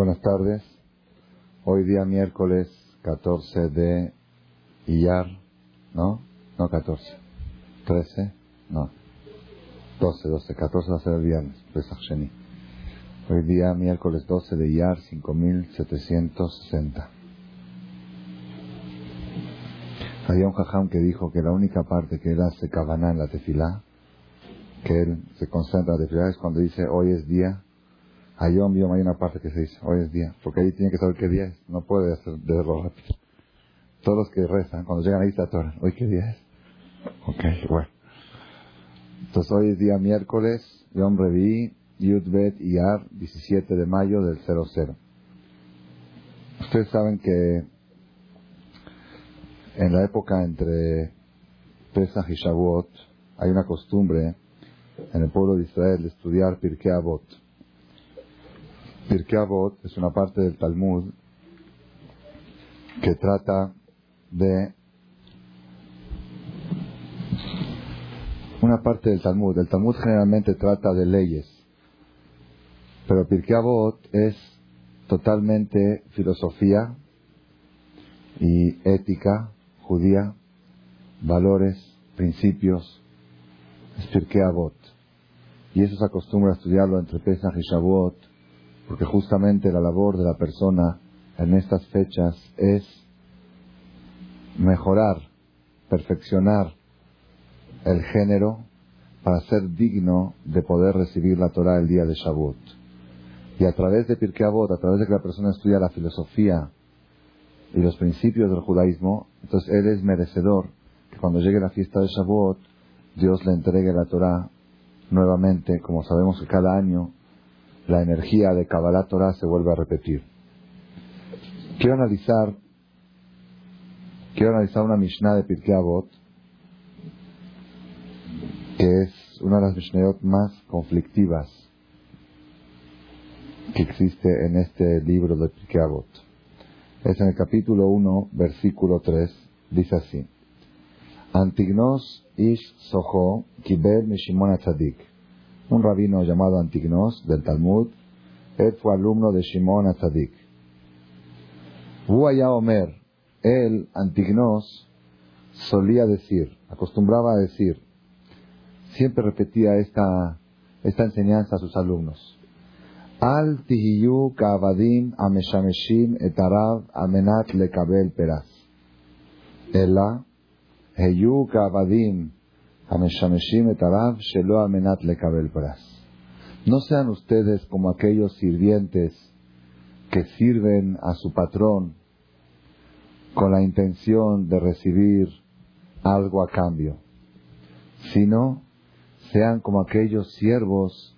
Buenas tardes. Hoy día miércoles 14 de Iyar, ¿no? No 14. 13, no. 12, 12. 14 va a ser el viernes, Pesach Sheni. Hoy día miércoles 12 de Iyar, 5760. Había un jajam que dijo que la única parte que él hace cabana en la tefilá, que él se concentra en la tefilá, es cuando dice hoy es día Ayom Yom hay una parte que se dice, hoy es día, porque ahí tiene que saber qué día es, no puede hacer de rápido. Todos los que rezan, cuando llegan ahí está Torah, ¿hoy qué día es? Ok, bueno. Entonces hoy es día miércoles, Yom Revi, Yudbet Iyar, 17 de mayo del 00. Ustedes saben que en la época entre Pesach y Shavuot hay una costumbre en el pueblo de Israel de estudiar Pirkei Avot. Pirkei Avot es una parte del Talmud que trata de una parte del Talmud. El Talmud generalmente trata de leyes, pero Pirkei Avot es totalmente filosofía y ética judía, valores, principios. Es Pirkei Avot. Y eso se acostumbra a estudiarlo entre Pesach y Shavuot porque justamente la labor de la persona en estas fechas es mejorar, perfeccionar el género para ser digno de poder recibir la Torah el día de Shavuot. Y a través de Pirkei Avot, a través de que la persona estudia la filosofía y los principios del judaísmo, entonces él es merecedor que cuando llegue la fiesta de Shavuot, Dios le entregue la Torah nuevamente, como sabemos que cada año la energía de Kabbalah Torah se vuelve a repetir. Quiero analizar, quiero analizar una Mishnah de Pirkei Avot, que es una de las Mishnayot más conflictivas que existe en este libro de Pirkei Avot. Es en el capítulo 1, versículo 3, dice así. Antignos ish soho kibel mishimon atzadik un rabino llamado Antignos del Talmud, él fue alumno de Shimon Atzadik. Huaya Omer, él, Antignos, solía decir, acostumbraba a decir, siempre repetía esta, esta enseñanza a sus alumnos. Al tihiyu kavadim ameshameshim etarav amenat lekabel peras. Ela, heyu kavadim no sean ustedes como aquellos sirvientes que sirven a su patrón con la intención de recibir algo a cambio, sino sean como aquellos siervos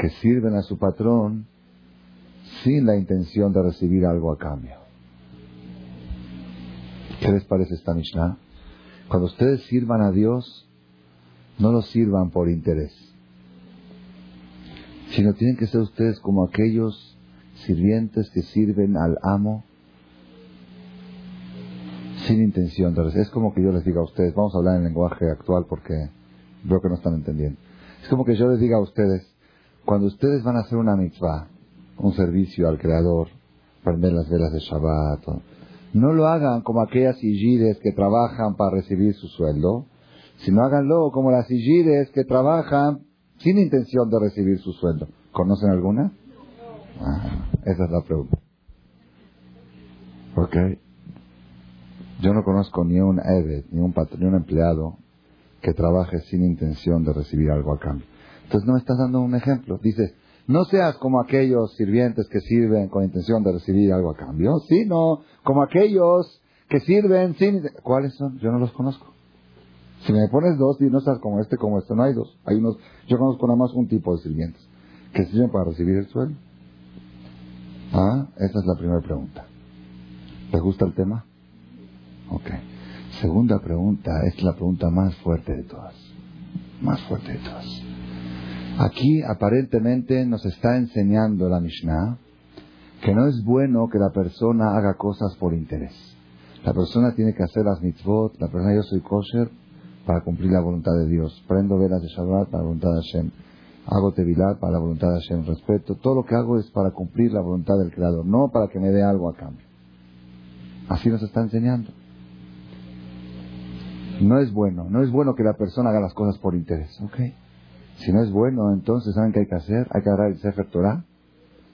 que sirven a su patrón sin la intención de recibir algo a cambio. ¿Qué les parece esta Mishnah? Cuando ustedes sirvan a Dios, no lo sirvan por interés, sino tienen que ser ustedes como aquellos sirvientes que sirven al amo sin intención de Es como que yo les diga a ustedes, vamos a hablar en lenguaje actual porque veo que no están entendiendo. Es como que yo les diga a ustedes, cuando ustedes van a hacer una mitzvah, un servicio al Creador, prender las velas de Shabbat, no lo hagan como aquellas igides que trabajan para recibir su sueldo, sino háganlo como las igides que trabajan sin intención de recibir su sueldo. ¿Conocen alguna? Ah, esa es la pregunta. Ok. Yo no conozco ni un Eved, ni un ni un empleado que trabaje sin intención de recibir algo a cambio. Entonces no me estás dando un ejemplo. Dices, no seas como aquellos sirvientes que sirven con intención de recibir algo a cambio, sino como aquellos que sirven sin... ¿Cuáles son? Yo no los conozco. Si me pones dos, y no seas como este, como este, no hay dos. Hay unos, yo conozco nada más un tipo de sirvientes que sirven para recibir el sueldo. Ah, esa es la primera pregunta. ¿Les gusta el tema? Ok. Segunda pregunta es la pregunta más fuerte de todas. Más fuerte de todas. Aquí aparentemente nos está enseñando la Mishnah que no es bueno que la persona haga cosas por interés. La persona tiene que hacer las mitzvot, la persona yo soy kosher para cumplir la voluntad de Dios. Prendo velas de Shabbat para la voluntad de Hashem. Hago tevilat para la voluntad de Hashem, respeto. Todo lo que hago es para cumplir la voluntad del Creador, no para que me dé algo a cambio. Así nos está enseñando. No es bueno, no es bueno que la persona haga las cosas por interés, ¿ok? Si no es bueno, entonces, ¿saben qué hay que hacer? Hay que agarrar el Sefer Torah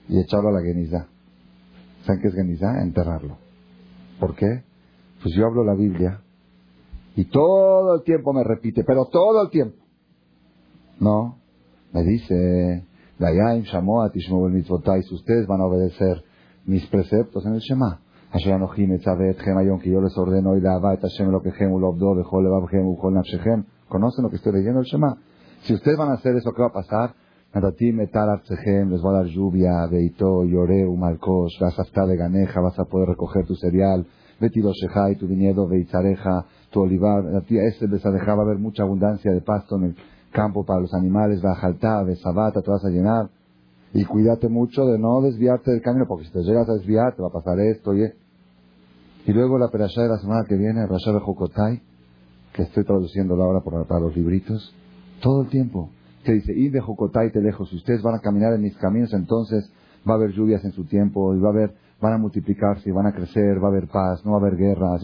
y echarlo a la Genizá. ¿Saben qué es Genizá? Enterrarlo. ¿Por qué? Pues yo hablo la Biblia y todo el tiempo me repite, pero todo el tiempo. No, me dice, Dayayim, Shamoa, Tishmo, ustedes van a obedecer mis preceptos en el Shema. que yo les ordeno y la Hashem lo que ulobdo, bejol levavhem, ujol nafshechem. ¿Conocen lo que estoy leyendo el Shema? Si ustedes van a hacer eso, ¿qué va a pasar? les va a dar lluvia, veito, lloré, malcos, vas a estar de ganeja, vas a poder recoger tu cereal, vetido y tu viñedo, veitzareja, tu olivar, la tía ese les va a haber mucha abundancia de pasto en el campo para los animales, va a jaltar, de sabata, te vas a llenar. Y cuídate mucho de no desviarte del camino, porque si te llegas a desviar, te va a pasar esto y luego la perashá de la semana que viene, Rasha de que estoy traduciéndola ahora para los libritos, todo el tiempo. Que dice, y te lejos, si ustedes van a caminar en mis caminos, entonces va a haber lluvias en su tiempo, y va a haber, van a multiplicarse, van a crecer, va a haber paz, no va a haber guerras,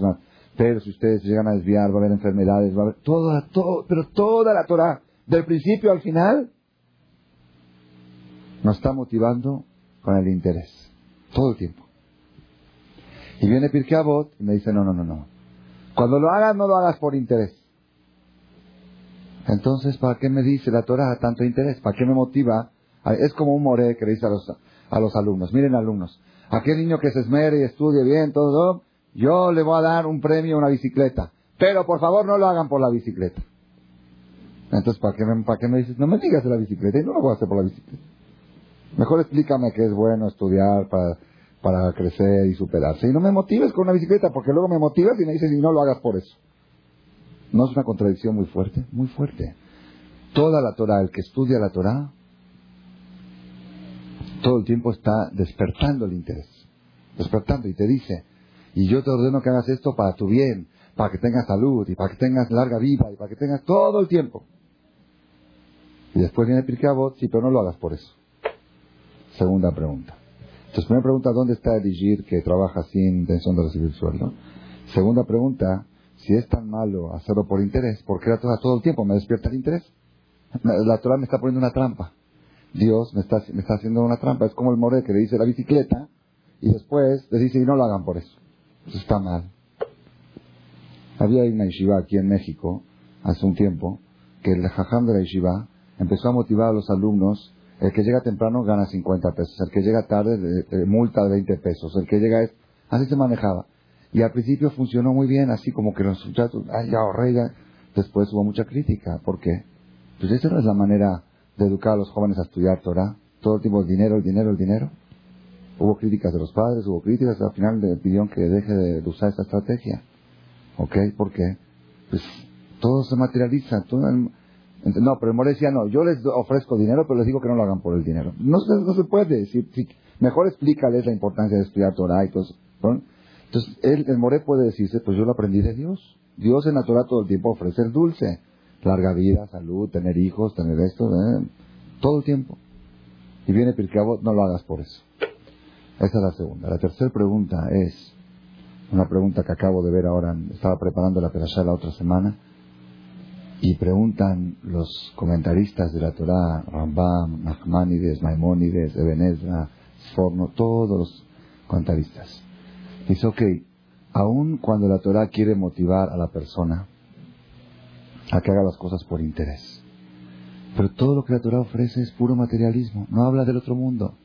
pero si ustedes llegan a desviar, va a haber enfermedades, va a haber toda, todo, pero toda la Torah, del principio al final, nos está motivando con el interés, todo el tiempo. Y viene Pirkei y me dice, no, no, no, no. Cuando lo hagas, no lo hagas por interés. Entonces, ¿para qué me dice la Torah tanto interés? ¿Para qué me motiva? Es como un moré que le dice a los, a los alumnos. Miren, alumnos, aquel niño que se esmere y estudie bien, todo, yo le voy a dar un premio, una bicicleta. Pero por favor no lo hagan por la bicicleta. Entonces, ¿para qué me, dices? No me digas la bicicleta y no lo voy a hacer por la bicicleta. Mejor explícame que es bueno estudiar para, para crecer y superarse. Y no me motives con una bicicleta, porque luego me motivas y me dices, y no lo hagas por eso. ¿No es una contradicción muy fuerte? Muy fuerte. Toda la Torah, el que estudia la Torah, todo el tiempo está despertando el interés. Despertando y te dice, y yo te ordeno que hagas esto para tu bien, para que tengas salud y para que tengas larga vida y para que tengas todo el tiempo. Y después viene el sí, pero no lo hagas por eso. Segunda pregunta. Entonces, primera pregunta, ¿dónde está el Igir que trabaja sin intención de recibir sueldo? Segunda pregunta, si es tan malo hacerlo por interés, ¿por qué la todo el tiempo me despierta el interés? La Torah me está poniendo una trampa. Dios me está, me está haciendo una trampa. Es como el more que le dice la bicicleta y después le dice y no lo hagan por eso. Eso está mal. Había una yeshiva aquí en México hace un tiempo que el jajam de la yeshiva empezó a motivar a los alumnos. El que llega temprano gana 50 pesos, el que llega tarde multa de 20 pesos, el que llega es... Así se manejaba. Y al principio funcionó muy bien, así como que los muchachos, ay, ya ahorré, Después hubo mucha crítica. ¿Por qué? Pues esa no es la manera de educar a los jóvenes a estudiar Torah. Todo el tiempo el dinero, el dinero, el dinero. Hubo críticas de los padres, hubo críticas, al final le pidieron que deje de usar esta estrategia. ¿Ok? ¿Por qué? Pues todo se materializa. Todo no, pero el decía, no, yo les ofrezco dinero, pero les digo que no lo hagan por el dinero. No, no se puede. Si, mejor explícales la importancia de estudiar Torah y todo eso. Entonces, el Moré puede decirse, pues yo lo aprendí de Dios. Dios en natural todo el tiempo ofrece el dulce. Larga vida, salud, tener hijos, tener esto, ¿eh? todo el tiempo. Y viene Pirkeabot, no lo hagas por eso. Esa es la segunda. La tercera pregunta es, una pregunta que acabo de ver ahora, estaba preparando la perashá la otra semana, y preguntan los comentaristas de la Torah, Rambam, Nachmanides, Maimónides, Ebenezer, Sforno, todos los comentaristas. Dice, ok, aun cuando la Torah quiere motivar a la persona a que haga las cosas por interés, pero todo lo que la Torah ofrece es puro materialismo, no habla del otro mundo.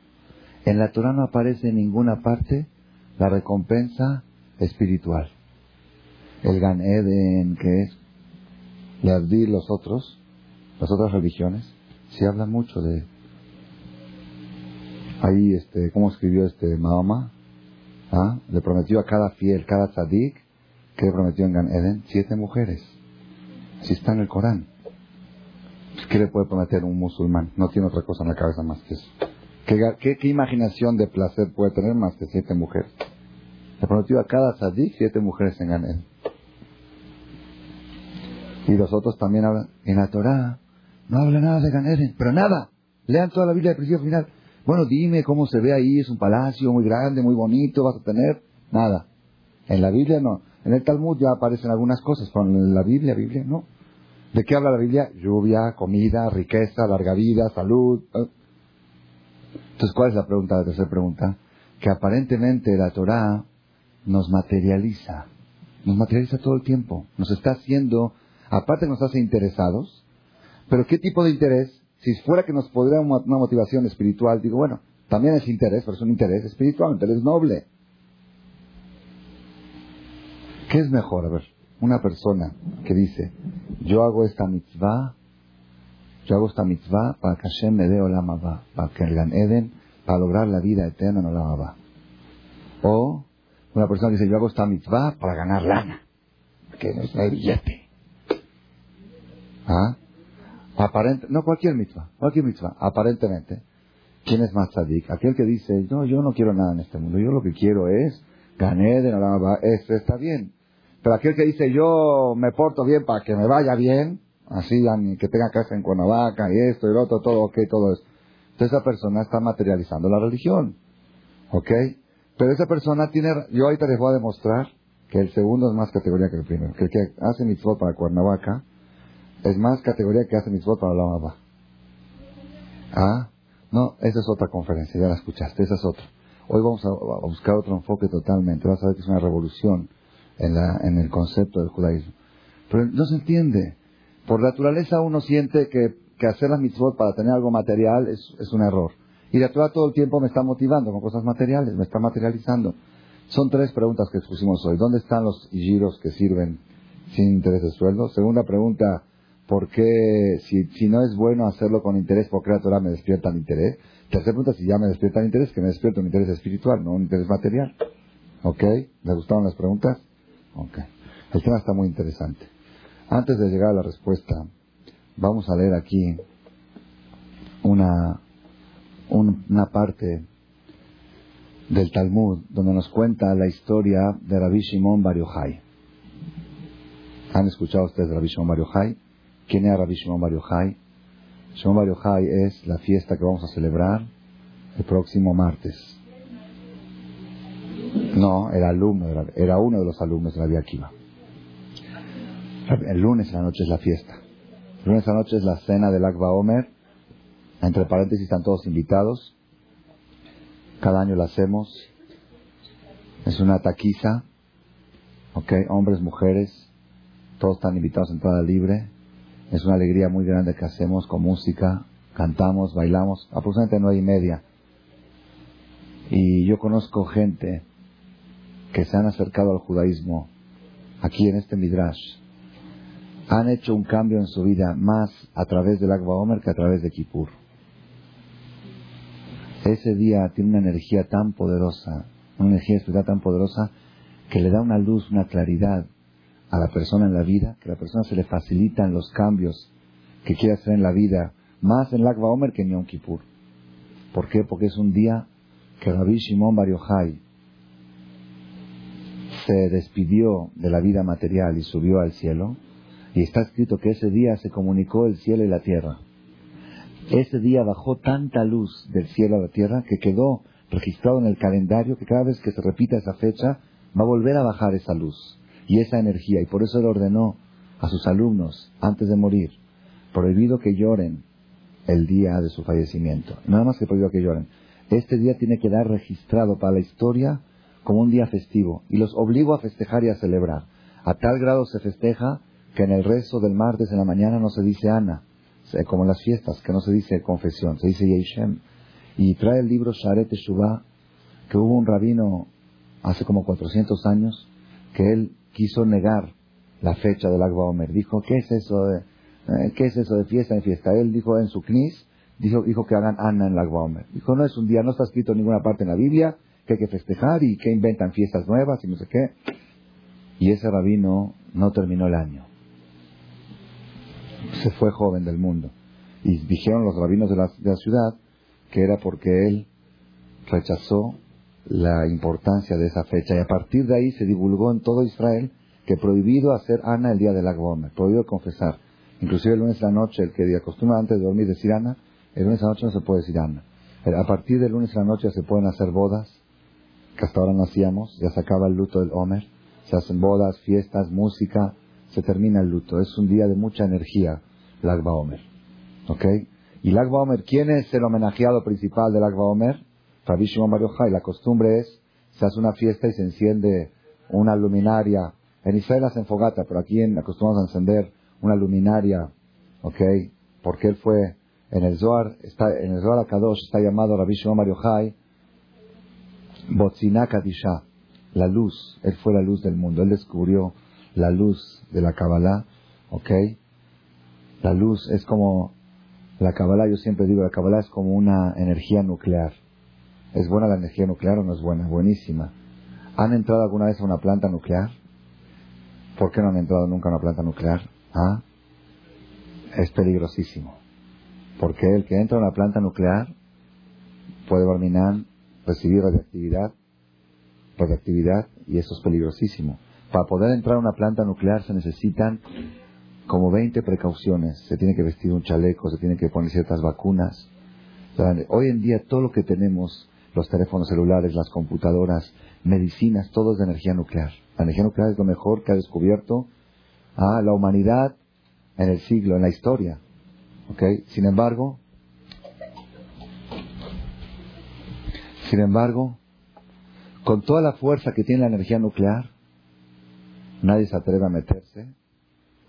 En la Torah no aparece en ninguna parte la recompensa espiritual. El Gan Eden, que es Leavdil, los otros, las otras religiones, se habla mucho de ahí este cómo escribió este Mahoma ¿Ah? Le prometió a cada fiel, cada tzadik, que le prometió en Gan Eden, siete mujeres. Si está en el Corán. ¿Qué le puede prometer un musulmán? No tiene otra cosa en la cabeza más que eso. ¿Qué, imaginación de placer puede tener más que siete mujeres? Le prometió a cada tzadik siete mujeres en Gan Eden. Y los otros también hablan. En la Torah no habla nada de Gan Eden, pero nada. Lean toda la Biblia de principio final. Bueno, dime cómo se ve ahí, es un palacio muy grande, muy bonito, vas a tener nada. En la Biblia no. En el Talmud ya aparecen algunas cosas, pero en la Biblia, Biblia no. ¿De qué habla la Biblia? Lluvia, comida, riqueza, larga vida, salud. Entonces, ¿cuál es la pregunta, la tercera pregunta? Que aparentemente la Torah nos materializa. Nos materializa todo el tiempo. Nos está haciendo, aparte nos hace interesados, pero ¿qué tipo de interés? Si fuera que nos podría una motivación espiritual, digo, bueno, también es interés, pero es un interés espiritual, un interés noble. ¿Qué es mejor? A ver, una persona que dice, yo hago esta mitzvah, yo hago esta mitzvah para que Hashem me dé Olam para que el Eden, para lograr la vida eterna en Olam O una persona que dice, yo hago esta mitzvah para ganar lana, que no es el billete. ¿Ah? Aparente, no cualquier mitzvah, cualquier mitzvah, aparentemente. ¿Quién es más tzadik? Aquel que dice, no, yo no quiero nada en este mundo, yo lo que quiero es gané de Olam esto está bien. Pero aquel que dice yo me porto bien para que me vaya bien, así que tenga casa en Cuernavaca y esto y lo otro, todo ok, todo eso. Entonces esa persona está materializando la religión. ¿Ok? Pero esa persona tiene, yo ahorita les voy a demostrar que el segundo es más categoría que el primero. Que el que hace mitzvot para Cuernavaca es más categoría que hace mitzvot para la Ah, no, esa es otra conferencia, ya la escuchaste, esa es otra. Hoy vamos a buscar otro enfoque totalmente, vas a ver que es una revolución en, la, en el concepto del judaísmo. Pero no se entiende. Por naturaleza uno siente que, que hacer las mitzvot para tener algo material es, es un error. Y la Torah todo el tiempo me está motivando con cosas materiales, me está materializando. Son tres preguntas que expusimos hoy. ¿Dónde están los giros que sirven sin interés de sueldo? Segunda pregunta, ¿por qué, si, si no es bueno hacerlo con interés, por qué la Torah me despierta el interés? Tercera pregunta, si ya me despierta el interés, que me despierta un interés espiritual, no un interés material. ¿Ok? ¿Les gustaron las preguntas? Ok. El tema está muy interesante. Antes de llegar a la respuesta, vamos a leer aquí una, una parte del Talmud donde nos cuenta la historia de Rabbi Shimon Bar Yochai. ¿Han escuchado ustedes de Rabbi Shimon Bar Yochai? ¿Quién era Rabbi Shimon Bar Yochai? Shimon Bar Yochai es la fiesta que vamos a celebrar el próximo martes. No, era alumno, era uno de los alumnos de la Vía Kiva. El lunes a la noche es la fiesta. El lunes a la noche es la cena del Akba Omer. Entre paréntesis están todos invitados. Cada año la hacemos. Es una taquiza. ¿Ok? Hombres, mujeres. Todos están invitados a entrada libre. Es una alegría muy grande que hacemos con música. Cantamos, bailamos. Aproximadamente nueve y media. Y yo conozco gente que se han acercado al judaísmo aquí en este Midrash han hecho un cambio en su vida más a través del Agba Omer que a través de Kippur. Ese día tiene una energía tan poderosa, una energía espiritual tan poderosa que le da una luz, una claridad a la persona en la vida, que a la persona se le facilitan los cambios que quiere hacer en la vida, más en el Agba Omer que en Yom Kippur. ¿Por qué? Porque es un día que Rabbi Shimon Bar Yochai se despidió de la vida material y subió al cielo, y está escrito que ese día se comunicó el cielo y la tierra. Ese día bajó tanta luz del cielo a la tierra que quedó registrado en el calendario que cada vez que se repita esa fecha va a volver a bajar esa luz y esa energía. Y por eso él ordenó a sus alumnos, antes de morir, prohibido que lloren el día de su fallecimiento. Nada más que prohibido que lloren. Este día tiene que dar registrado para la historia como un día festivo y los obligo a festejar y a celebrar. A tal grado se festeja que en el rezo del martes en la mañana no se dice Ana, como en las fiestas, que no se dice confesión, se dice Yeshem. Y trae el libro Sharet Shuvah, que hubo un rabino hace como 400 años que él quiso negar la fecha del Agba Omer. Dijo, ¿qué es eso de, eh, ¿qué es eso de fiesta en fiesta? Él dijo en su knis, dijo, dijo que hagan Ana en el Agba Omer. Dijo, no es un día, no está escrito en ninguna parte en la Biblia, que hay que festejar y que inventan fiestas nuevas y no sé qué. Y ese rabino no terminó el año. Se fue joven del mundo. Y dijeron los rabinos de la, de la ciudad que era porque él rechazó la importancia de esa fecha. Y a partir de ahí se divulgó en todo Israel que prohibido hacer Ana el día del Agbomer, prohibido confesar. Inclusive el lunes de la noche, el que acostumbra antes de dormir decir Ana, El lunes a la noche no se puede decir Ana. A partir del lunes a la noche se pueden hacer bodas, que hasta ahora no hacíamos, ya se acaba el luto del Homer, se hacen bodas, fiestas, música, se termina el luto. Es un día de mucha energía, el Agba Omer. ¿Ok? Y el Agba Omer, ¿quién es el homenajeado principal del Agba Omer? Rabbi Shimon Bar La costumbre es, se hace una fiesta y se enciende una luminaria. En Israel hacen fogata, pero aquí en, acostumbramos a encender una luminaria. ¿Ok? Porque él fue en el Zohar, está, en el Zohar Akadosh está llamado Rabbi Shimon Bar Botzina Kadisha, la luz. Él fue la luz del mundo. Él descubrió la luz de la Kabbalah, ¿ok? La luz es como, la Kabbalah, yo siempre digo, la Kabbalah es como una energía nuclear. ¿Es buena la energía nuclear o no es buena? Buenísima. ¿Han entrado alguna vez a una planta nuclear? ¿Por qué no han entrado nunca a una planta nuclear? ¿Ah? Es peligrosísimo. Porque el que entra a una planta nuclear puede terminar, recibir radioactividad, radioactividad, y eso es peligrosísimo. Para poder entrar a una planta nuclear se necesitan como 20 precauciones. Se tiene que vestir un chaleco, se tiene que poner ciertas vacunas. hoy en día todo lo que tenemos, los teléfonos celulares, las computadoras, medicinas, todo es de energía nuclear. La energía nuclear es lo mejor que ha descubierto a la humanidad en el siglo, en la historia. ¿Okay? Sin embargo, sin embargo, con toda la fuerza que tiene la energía nuclear, nadie se atreve a meterse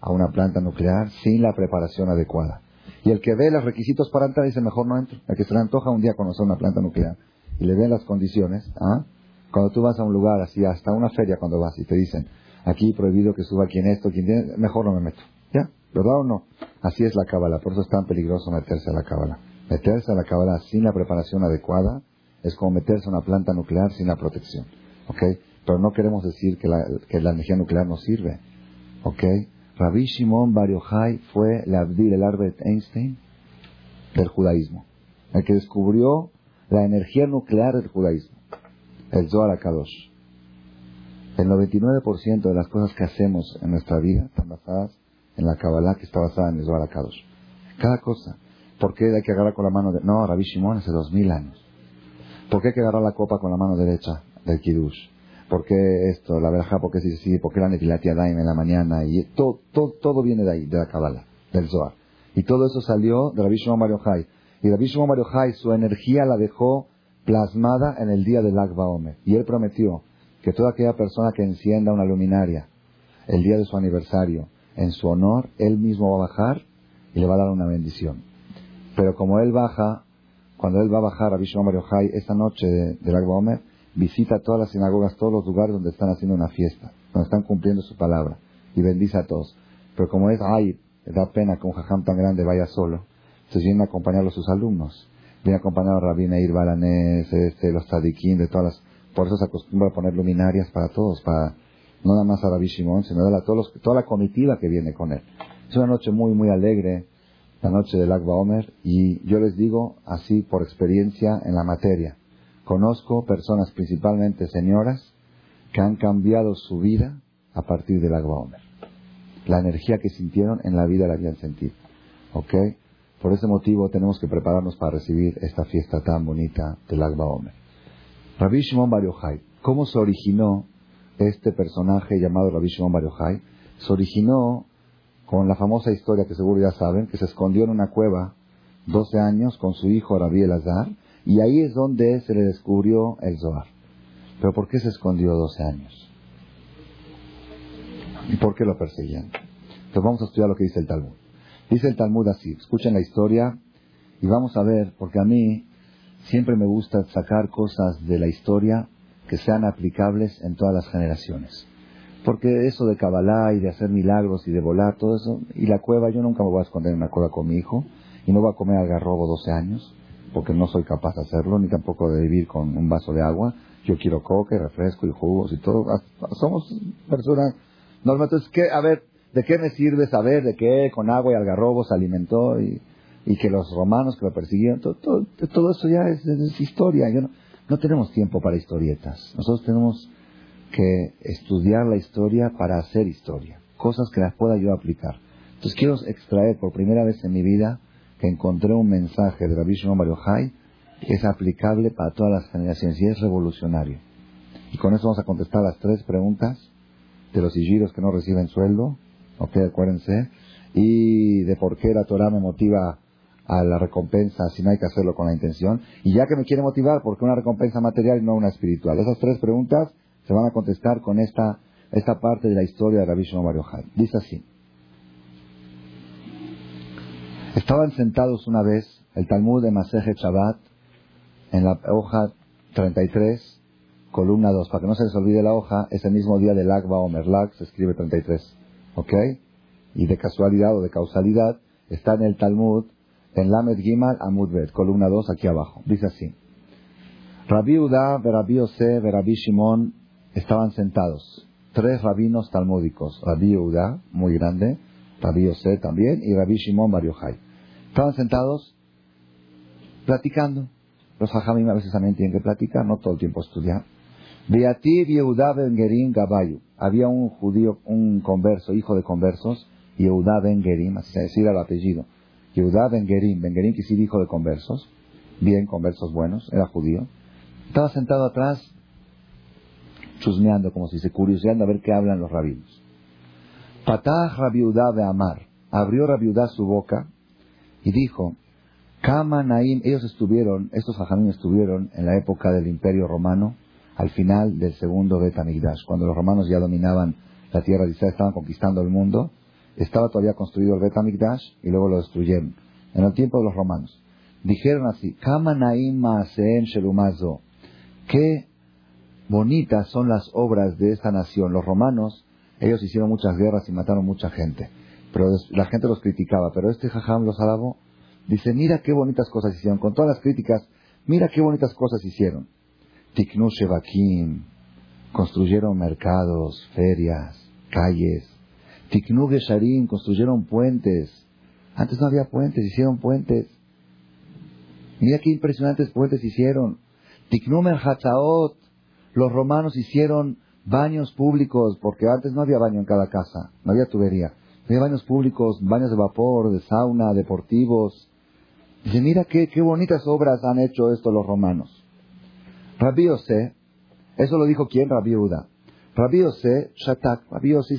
a una planta nuclear sin la preparación adecuada. Y el que ve los requisitos para entrar dice, mejor no entro. El que se le antoja un día conocer una planta nuclear y le ve las condiciones, ¿ah? cuando tú vas a un lugar así, hasta una feria cuando vas y te dicen, aquí prohibido que suba quien esto, quien tiene, mejor no me meto. ¿Ya? ¿Verdad o no? Así es la cábala, por eso es tan peligroso meterse a la cábala. Meterse a la cábala sin la preparación adecuada es como meterse a una planta nuclear sin la protección. ¿Ok? Pero no queremos decir que la, que la energía nuclear no sirve. ¿Ok? Rabbi Shimon Bar fue el Abdil, el Albert Einstein del judaísmo. El que descubrió la energía nuclear del judaísmo. El Zohar HaKadosh. El 99% de las cosas que hacemos en nuestra vida están basadas en la Kabbalah que está basada en el Zohar HaKadosh. Cada cosa. ¿Por qué hay que agarrar con la mano de... No, Rabbi Shimon hace dos mil años. ¿Por qué hay que agarrar la copa con la mano derecha del Kiddush? ¿Por qué esto? La verja, ¿por qué sí, sí? ¿Por qué la netilatia daim en la mañana? Y todo, todo, todo viene de ahí, de la Kabbalah, del Zohar. Y todo eso salió de Rabbi Shimon Bar Yochai. Y Rabbi Shimon Bar Yochai, su energía la dejó plasmada en el día del Akba Omer. Y él prometió que toda aquella persona que encienda una luminaria el día de su aniversario, en su honor, él mismo va a bajar y le va a dar una bendición. Pero como él baja, cuando él va a bajar a Bishop Mario esta noche del Agua Omer, visita todas las sinagogas, todos los lugares donde están haciendo una fiesta, donde están cumpliendo su palabra, y bendice a todos. Pero como es, ay, da pena que un jajam tan grande vaya solo, entonces viene a acompañarlo a sus alumnos. Viene a acompañar a Rabina Ir Balanés, este, los tzadikim, de todas las... Por eso se acostumbra a poner luminarias para todos, para no nada más a Rabbi Shimon, sino a todos toda la comitiva que viene con él. Es una noche muy, muy alegre, la noche del Agba Omer, y yo les digo así por experiencia en la materia. Conozco personas, principalmente señoras, que han cambiado su vida a partir del Agba Omer. La energía que sintieron en la vida la habían sentido. ¿Ok? Por ese motivo tenemos que prepararnos para recibir esta fiesta tan bonita del Agba Omer. Rabbi Shimon Bar Yochai, ¿cómo se originó este personaje llamado Rabbi Shimon Bar Yochai, se originó con la famosa historia que seguro ya saben, que se escondió en una cueva 12 años con su hijo Rabbi Elazar, y ahí es donde se le descubrió el Zohar. Pero ¿por qué se escondió 12 años? ¿Y por qué lo perseguían? Entonces vamos a estudiar lo que dice el Talmud. Dice el Talmud así, escuchen la historia y vamos a ver, porque a mí siempre me gusta sacar cosas de la historia que sean aplicables en todas las generaciones. Porque eso de Kabbalah y de hacer milagros y de volar, todo eso, y la cueva, yo nunca me voy a esconder en una cueva con mi hijo y no voy a comer algarrobo 12 años, porque no soy capaz de hacerlo, ni tampoco de vivir con un vaso de agua. Yo quiero coque, refresco y jugos y todo. Somos personas normales. Entonces, ¿qué, a ver, ¿de qué me sirve saber de qué con agua y algarrobo se alimentó y, y que los romanos que lo persiguieron? Todo, todo, eso ya es, es historia. Yo no, no tenemos tiempo para historietas. Nosotros tenemos que estudiar la historia para hacer historia. Cosas que las pueda yo aplicar. Entonces quiero extraer por primera vez en mi vida que encontré un mensaje de Rabbi Shimon Bar Yochai que es aplicable para todas las generaciones y es revolucionario. Y con eso vamos a contestar las tres preguntas de los hijiros que no reciben sueldo, ok, acuérdense, y de por qué la Torah me motiva a la recompensa si no hay que hacerlo con la intención, y ya que me quiere motivar, ¿por qué una recompensa material y no una espiritual? Esas tres preguntas se van a contestar con esta, esta parte de la historia de Rabbi Shimon Bar. Dice así. Estaban sentados una vez, el Talmud de Maseje Shabbat, en la hoja 33, columna 2. Para que no se les olvide la hoja, ese mismo día del Agba o Merlag se escribe 33. ¿Ok? Y de casualidad o de causalidad, está en el Talmud, en Lamed Gimal Amudbet, columna 2, aquí abajo. Dice así. Rabbi Uda, Rabbi Ose, Rabbi Shimon estaban sentados. Tres rabinos talmúdicos. Rabbi Uda, muy grande, Rabbi Ose también, y Rabbi Shimon Bar. Estaban sentados platicando. Los hajamim a veces también tienen que platicar, no todo el tiempo estudiar. Beativ Yehuda Ben Gerim Gabayu. Había un judío, un converso, hijo de conversos, Yehuda Ben Gerim, así se decía el apellido. Yehuda Ben Gerim, Ben Gerim que hijo de conversos, bien, conversos buenos, era judío. Estaba sentado atrás, chusmeando, como si se curioseando a ver qué hablan los rabinos. Patah Rabiudá de Amar. Abrió Rabiudá su boca y dijo, Kama Naim, ellos estuvieron, estos hajamim estuvieron en la época del Imperio Romano, al final del segundo Betamigdash, cuando los romanos ya dominaban la tierra de Israel, estaban conquistando el mundo, estaba todavía construido el Betamigdash y luego lo destruyeron. En el tiempo de los romanos. Dijeron así, Kama Naim Maaseen Shelumazo, qué bonitas son las obras de esta nación. Los romanos, ellos hicieron muchas guerras y mataron mucha gente. Pero la gente los criticaba, pero este jajam los alabó. Dice, mira qué bonitas cosas hicieron. Con todas las críticas, mira qué bonitas cosas hicieron. Tiknu Shevakim, construyeron mercados, ferias, calles. Tiknu Gesharim, construyeron puentes. Antes no había puentes, hicieron puentes. Mira qué impresionantes puentes hicieron. Tiknu Merhatzaot, los romanos hicieron baños públicos, porque antes no había baño en cada casa, no había tubería. Había baños públicos, baños de vapor, de sauna, deportivos. Dice, mira qué, qué bonitas obras han hecho esto los romanos. Rabbi Ose, eso lo dijo quién? Rabbi Uda. Rabbi Ose, Shatak,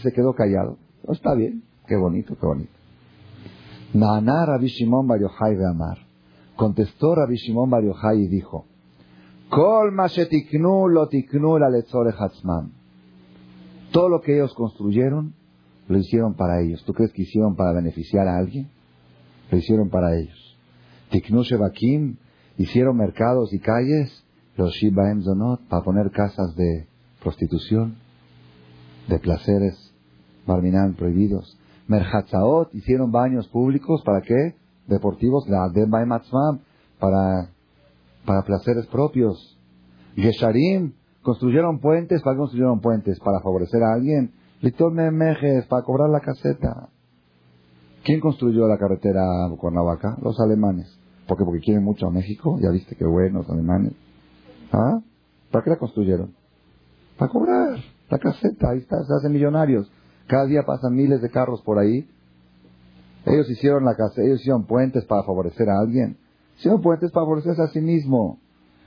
se quedó callado. Está bien, qué bonito, qué bonito. Nana Rabbi Shimon Bar Amar. Contestó Rabbi Shimon Bar y dijo, Kol lo tiknu la Todo lo que ellos construyeron, lo hicieron para ellos. ¿Tú crees que hicieron para beneficiar a alguien? Lo hicieron para ellos. Tiknu Shevakim, hicieron mercados y calles, los Shibaem Zonot, para poner casas de prostitución, de placeres, barminan prohibidos. Merhatzaot, hicieron baños públicos, ¿para qué? Deportivos, la para, para placeres propios. Gesharim, construyeron puentes, ¿para qué construyeron puentes? Para favorecer a alguien. Litor Mejes, para cobrar la caseta. ¿Quién construyó la carretera Cuernavaca? Los alemanes. ¿Por qué? Porque quieren mucho a México. Ya viste qué buenos alemanes. ¿Ah? ¿Para qué la construyeron? Para cobrar la caseta. Ahí está, se hacen millonarios. Cada día pasan miles de carros por ahí. Ellos hicieron la casa, ellos hicieron puentes para favorecer a alguien. Hicieron puentes para favorecerse a sí mismo.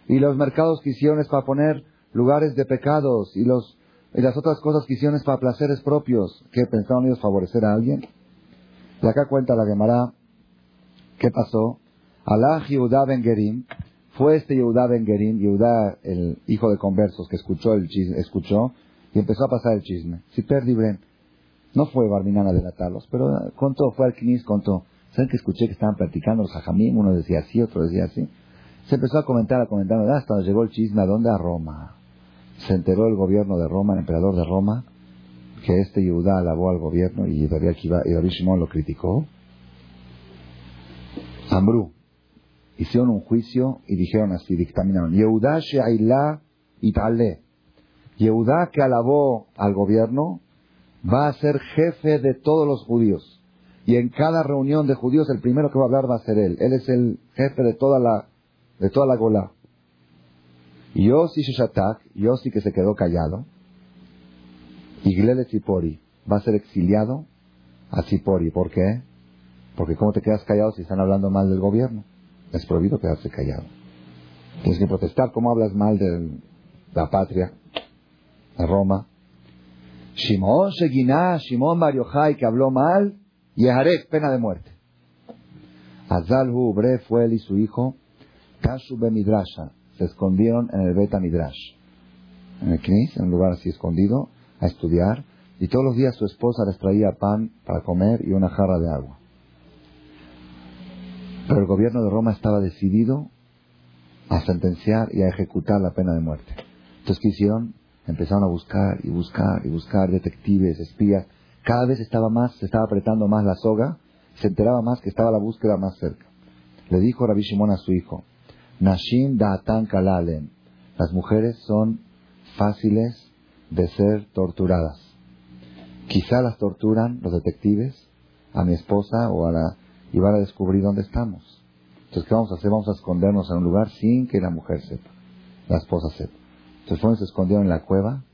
Y los mercados que hicieron es para poner lugares de pecados. Y, las otras cosas que hicieron es para placeres propios. ¿Qué pensaron ellos favorecer a alguien? Y acá cuenta la Gemara. ¿Qué pasó? Alá Yehuda Ben Gerim, fue este Yehuda Ben Gerim, Yehuda, el hijo de conversos que escuchó el chisme, escuchó y empezó a pasar el chisme. Si perdí no fue Barminana a delatarlos, pero contó, fue al contó. ¿Saben que escuché que estaban platicando los hajamim? Uno decía así, otro decía así. Se empezó a comentar, a comentar, hasta donde llegó el chisme, ¿a dónde? A Roma. Se enteró el gobierno de Roma, el emperador de Roma, que este Yehuda alabó al gobierno y David Shimon lo criticó. Ambrú, hicieron un juicio y dijeron así, dictaminaron, Yehuda Sheailá Itale. Yehuda que alabó al gobierno va a ser jefe de todos los judíos. Y en cada reunión de judíos el primero que va a hablar va a ser él. Él es el jefe de toda la, de toda la Golá. Yossi Sheshatak, Yossi que se quedó callado, y Glele Tzipori va a ser exiliado a Tzipori. ¿Por qué? Porque ¿cómo te quedas callado si están hablando mal del gobierno? Es prohibido quedarse callado. Tienes que protestar. ¿Cómo hablas mal de la patria? De Roma. Shimon Sheguiná, Shimon Bar que habló mal, y Yeharek, pena de muerte. Azalhu Ubre fue él y su hijo, Kashu Midrasha, se escondieron en el Beta Midrash, en el Knis, en un lugar así escondido, a estudiar, y todos los días su esposa les traía pan para comer y una jarra de agua. Pero el gobierno de Roma estaba decidido a sentenciar y a ejecutar la pena de muerte. Entonces, ¿qué hicieron? Empezaron a buscar y buscar y buscar detectives, espías. Cada vez estaba más, se estaba apretando más la soga, se enteraba más que estaba la búsqueda más cerca. Le dijo Rabbi Shimon a su hijo, Nashim da'atan kalalen. Las mujeres son fáciles de ser torturadas. Quizá las torturan los detectives a mi esposa o a la y van a descubrir dónde estamos. Entonces, ¿qué vamos a hacer? Vamos a escondernos en un lugar sin que la mujer sepa, la esposa sepa. Entonces fueron, se escondieron en la cueva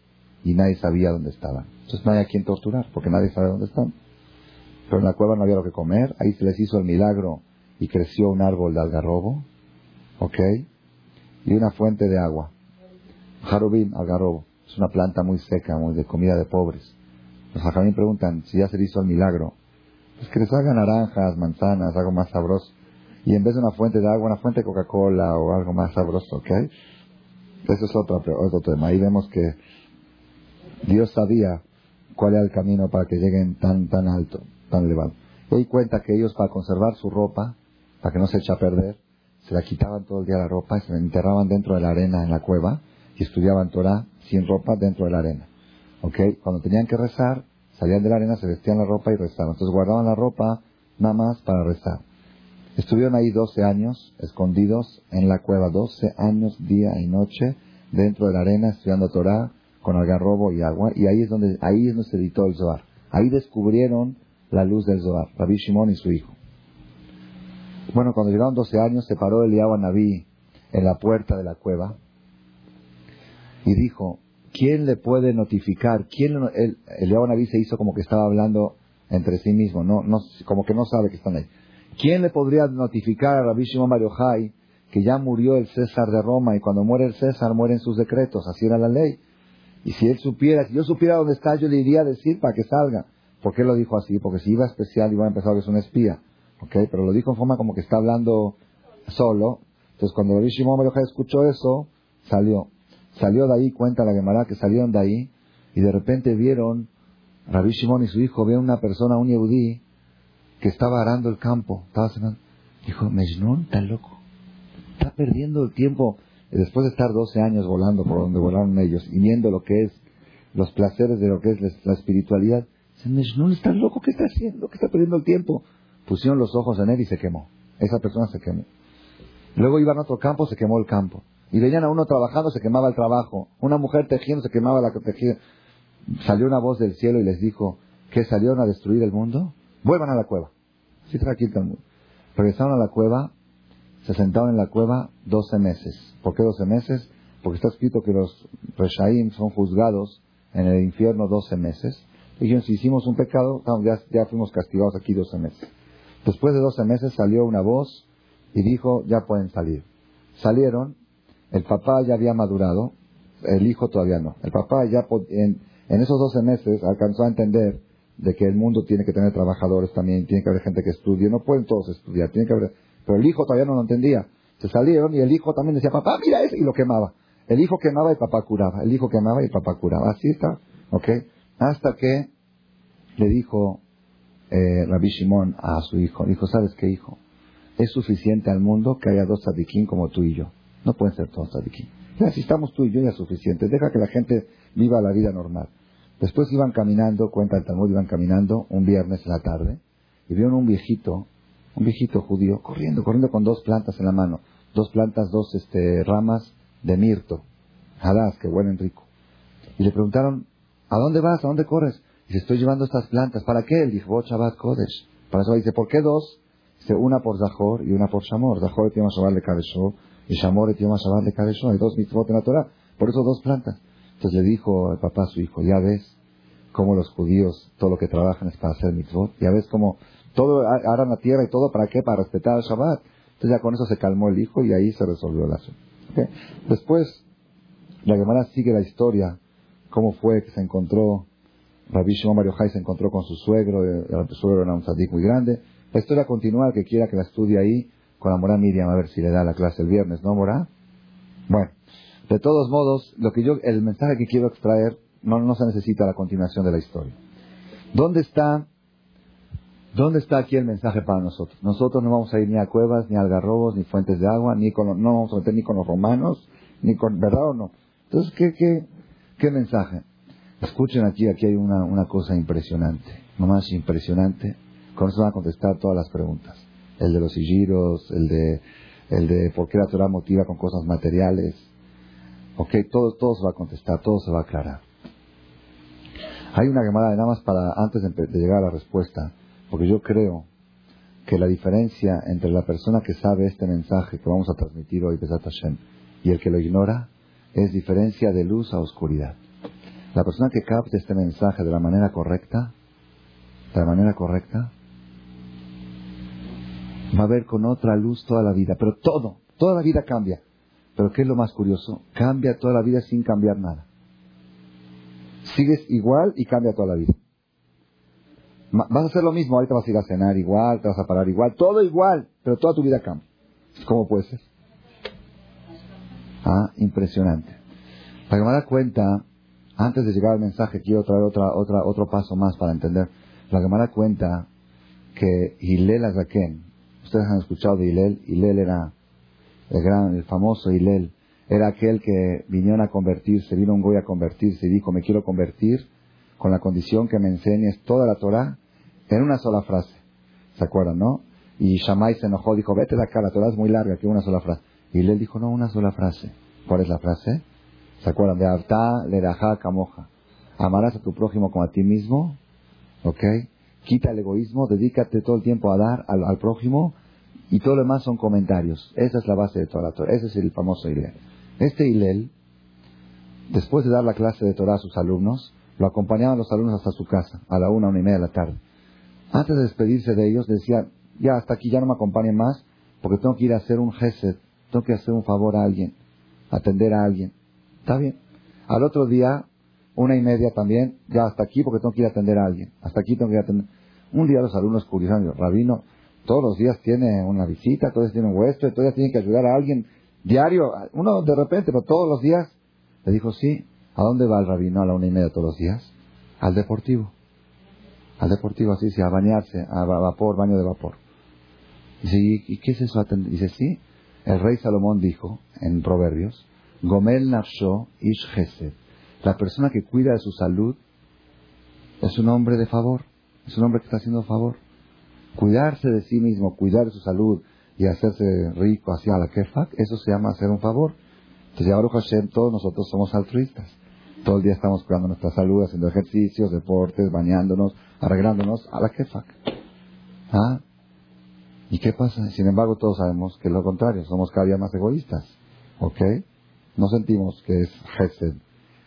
y nadie sabía dónde estaban. Entonces no hay a quien torturar porque nadie sabe dónde están. Pero en la cueva no había lo que comer, ahí se les hizo el milagro y creció un árbol de algarrobo, ¿ok? Y una fuente de agua. Jarubim, algarrobo. Es una planta muy seca, muy de comida de pobres. Los jajamín preguntan si ya se hizo el milagro pues que les hagan naranjas, manzanas, algo más sabroso. Y en vez de una fuente de agua, una fuente de Coca-Cola o algo más sabroso, ¿ok? Eso es otro, otro tema. Ahí vemos que Dios sabía cuál era el camino para que lleguen tan, tan alto, tan elevado. Y ahí cuenta que ellos para conservar su ropa, para que no se eche a perder, se la quitaban todo el día la ropa y se la enterraban dentro de la arena en la cueva y estudiaban Torah sin ropa dentro de la arena. ¿Ok? Cuando tenían que rezar, Salían de la arena, se vestían la ropa y rezaban. Entonces guardaban la ropa nada más para rezar. Estuvieron ahí 12 años, escondidos en la cueva, 12 años, día y noche, dentro de la arena, estudiando Torah, con algarrobo y agua, y ahí es donde, ahí es donde se editó el Zohar. Ahí descubrieron la luz del Zohar, Rabbi Shimon y su hijo. Bueno, cuando llegaron 12 años, se paró Eliab Naví en la puerta de la cueva y dijo, ¿quién le puede notificar? ¿Quién el, el se hizo como que estaba hablando entre sí mismo, no, no, como que no sabe que están ahí. ¿Quién le podría notificar a Rabbi Shimon Bar que ya murió el César de Roma y cuando muere el César mueren sus decretos? Así era la ley. Y si él supiera, si yo supiera dónde está, yo le iría a decir para que salga. ¿Por qué lo dijo así? Porque si iba especial iba a empezar que es un espía. ¿Ok? Pero lo dijo en forma como que está hablando solo. Entonces cuando Rabbi Shimon Bar escuchó eso, salió. Salió de ahí, cuenta la Gemara, que salieron de ahí y de repente vieron, Rabbi Shimon y su hijo, vieron una persona, un yehudí, que estaba arando el campo. Estaba cenando. Dijo, Mejnun, está loco. Está perdiendo el tiempo. Después de estar 12 años volando por donde volaron ellos y viendo lo que es los placeres de lo que es la espiritualidad, dice, Mejnun, está loco, ¿qué está haciendo? ¿Qué está perdiendo el tiempo? Pusieron los ojos en él y se quemó. Esa persona se quemó. Luego iban a otro campo, se quemó el campo. Y veían a uno trabajando, se quemaba el trabajo. Una mujer tejiendo, se quemaba la tejida. Salió una voz del cielo y les dijo, ¿que salieron a destruir el mundo? Vuelvan a la cueva. Así tranquilo. Regresaron a la cueva, se sentaron en la cueva 12 meses. ¿Por qué 12 meses? Porque está escrito que los Reshaim son juzgados en el infierno 12 meses. Dijeron, si hicimos un pecado, ya, ya fuimos castigados aquí 12 meses. Después de 12 meses salió una voz y dijo, ya pueden salir. Salieron el papá ya había madurado, el hijo todavía no. El papá ya en, esos 12 meses alcanzó a entender de que el mundo tiene que tener trabajadores también, tiene que haber gente que estudie, no pueden todos estudiar, tiene que haber, pero el hijo todavía no lo entendía. Se salieron y el hijo también decía, papá, mira eso, y lo quemaba. El hijo quemaba y papá curaba, el hijo quemaba y papá curaba. Así está, ¿ok? Hasta que le dijo eh, Rabbi Shimon a su hijo, dijo, ¿sabes qué hijo? Es suficiente al mundo que haya dos tzadikim como tú y yo. No pueden ser todos aquí. Ya, si estamos tú y yo ya suficiente. Deja que la gente viva la vida normal. Después iban caminando, cuenta el Talmud, iban caminando un viernes en la tarde y vieron un viejito, un viejito judío, corriendo, corriendo con dos plantas en la mano. Dos plantas, dos este, ramas de mirto, hadas que huelen rico. Y le preguntaron, ¿a dónde vas? ¿A dónde corres? Y dice, estoy llevando estas plantas. ¿Para qué? Él dijo, oh, Shabbat Kodesh. Para eso dice, ¿por qué dos? Dice, una por Zahor y una por Shamor. Zahor tiene Shabbat de Cabezó y Shamor Yom Shabbat de Kadeshon, hay dos mitzvot en la Torah, por eso dos plantas. Entonces le dijo el papá a su hijo, ya ves cómo los judíos, todo lo que trabajan es para hacer mitzvot, ya ves cómo todo harán la tierra y todo, ¿para qué? Para respetar el Shabbat. Entonces ya con eso se calmó el hijo y ahí se resolvió el asunto. Después, la Gemara sigue la historia, cómo fue que se encontró, Rabbi Shimon Mario se encontró con su suegro, eh, el suegro era un sadik muy grande. La historia continúa, que quiera que la estudie ahí, con la Mora Miriam, a ver si le da la clase el viernes, ¿no, Mora? Bueno, de todos modos, lo que yo, el mensaje que quiero extraer, no, no se necesita la continuación de la historia. ¿Dónde está, dónde está aquí el mensaje para nosotros? Nosotros no vamos a ir ni a cuevas, ni a algarrobos, ni fuentes de agua, ni con, no vamos a meter ni con los romanos, ni con, ¿verdad o no? Entonces, ¿qué, qué, qué mensaje? Escuchen aquí, aquí hay una, una cosa impresionante, más impresionante. Con eso van a contestar todas las preguntas. El de los sigiros, el de, el de por qué la Torah motiva con cosas materiales. Ok, todo, todo se va a contestar, todo se va a aclarar. Hay una llamada nada más para, antes de, llegar a la respuesta, porque yo creo que la diferencia entre la persona que sabe este mensaje que vamos a transmitir hoy, Besat Hashem, y el que lo ignora, es diferencia de luz a oscuridad. La persona que capte este mensaje de la manera correcta, de la manera correcta, va a ver con otra luz toda la vida, pero todo, toda la vida cambia. Pero ¿qué es lo más curioso? Cambia toda la vida sin cambiar nada. Sigues igual y cambia toda la vida. Vas a hacer lo mismo, ahorita vas a ir a cenar igual, te vas a parar igual, todo igual, pero toda tu vida cambia. ¿Cómo puede ser? Ah, impresionante. Para que me da cuenta, antes de llegar al mensaje, quiero traer otra, otra, otro paso más para entender. La que me da cuenta que Hilel Azaken, ustedes han escuchado de Hilel, Hilel era el gran, el famoso Hilel, era aquel que vinieron a convertirse, vino un goy a convertirse y dijo, me quiero convertir con la condición que me enseñes toda la Torah en una sola frase. ¿Se acuerdan, no? Y Shammai se enojó, dijo, vete de acá, la Torah es muy larga, que una sola frase. Y él dijo, no, una sola frase. ¿Cuál es la frase? ¿Se acuerdan? De Avta, Lerajá, Camoja. Amarás a tu prójimo como a ti mismo, ¿ok? Quita el egoísmo, dedícate todo el tiempo a dar al, prójimo y todo lo demás son comentarios. Esa es la base de toda la Torah. Ese es el famoso Hilel. Este Hilel, después de dar la clase de Torah a sus alumnos, lo acompañaban los alumnos hasta su casa, a la una, una y media de la tarde. Antes de despedirse de ellos, decía, ya hasta aquí ya no me acompañen más, porque tengo que ir a hacer un gesed, tengo que hacer un favor a alguien, atender a alguien. ¿Está bien? Al otro día, una y media también, ya hasta aquí porque tengo que ir a atender a alguien. Hasta aquí tengo que ir a atender. Un día los alumnos curiosos, Rabino, todos los días tiene una visita, todos los días tiene un huésped, todos los días tiene que ayudar a alguien diario. Uno de repente, pero todos los días. Le dijo, sí. ¿A dónde va el rabino a la una y media todos los días? Al deportivo. Al deportivo, así, sí, a bañarse, a vapor, baño de vapor. Dice, ¿y qué es eso? Dice, sí, el rey Salomón dijo en Proverbios, Gomel Nafsho Ish Gesed. La persona que cuida de su salud es un hombre de favor, es un hombre que está haciendo favor. Cuidarse de sí mismo, cuidar de su salud y hacerse rico hacia la kefak, eso se llama hacer un favor. Entonces, ya Hashem, todos nosotros somos altruistas. Todo el día estamos cuidando nuestra salud, haciendo ejercicios, deportes, bañándonos, arreglándonos a la kefak. ¿Ah? ¿Y qué pasa? Sin embargo, todos sabemos que es lo contrario, somos cada día más egoístas. ¿Ok? No sentimos que es Gesed,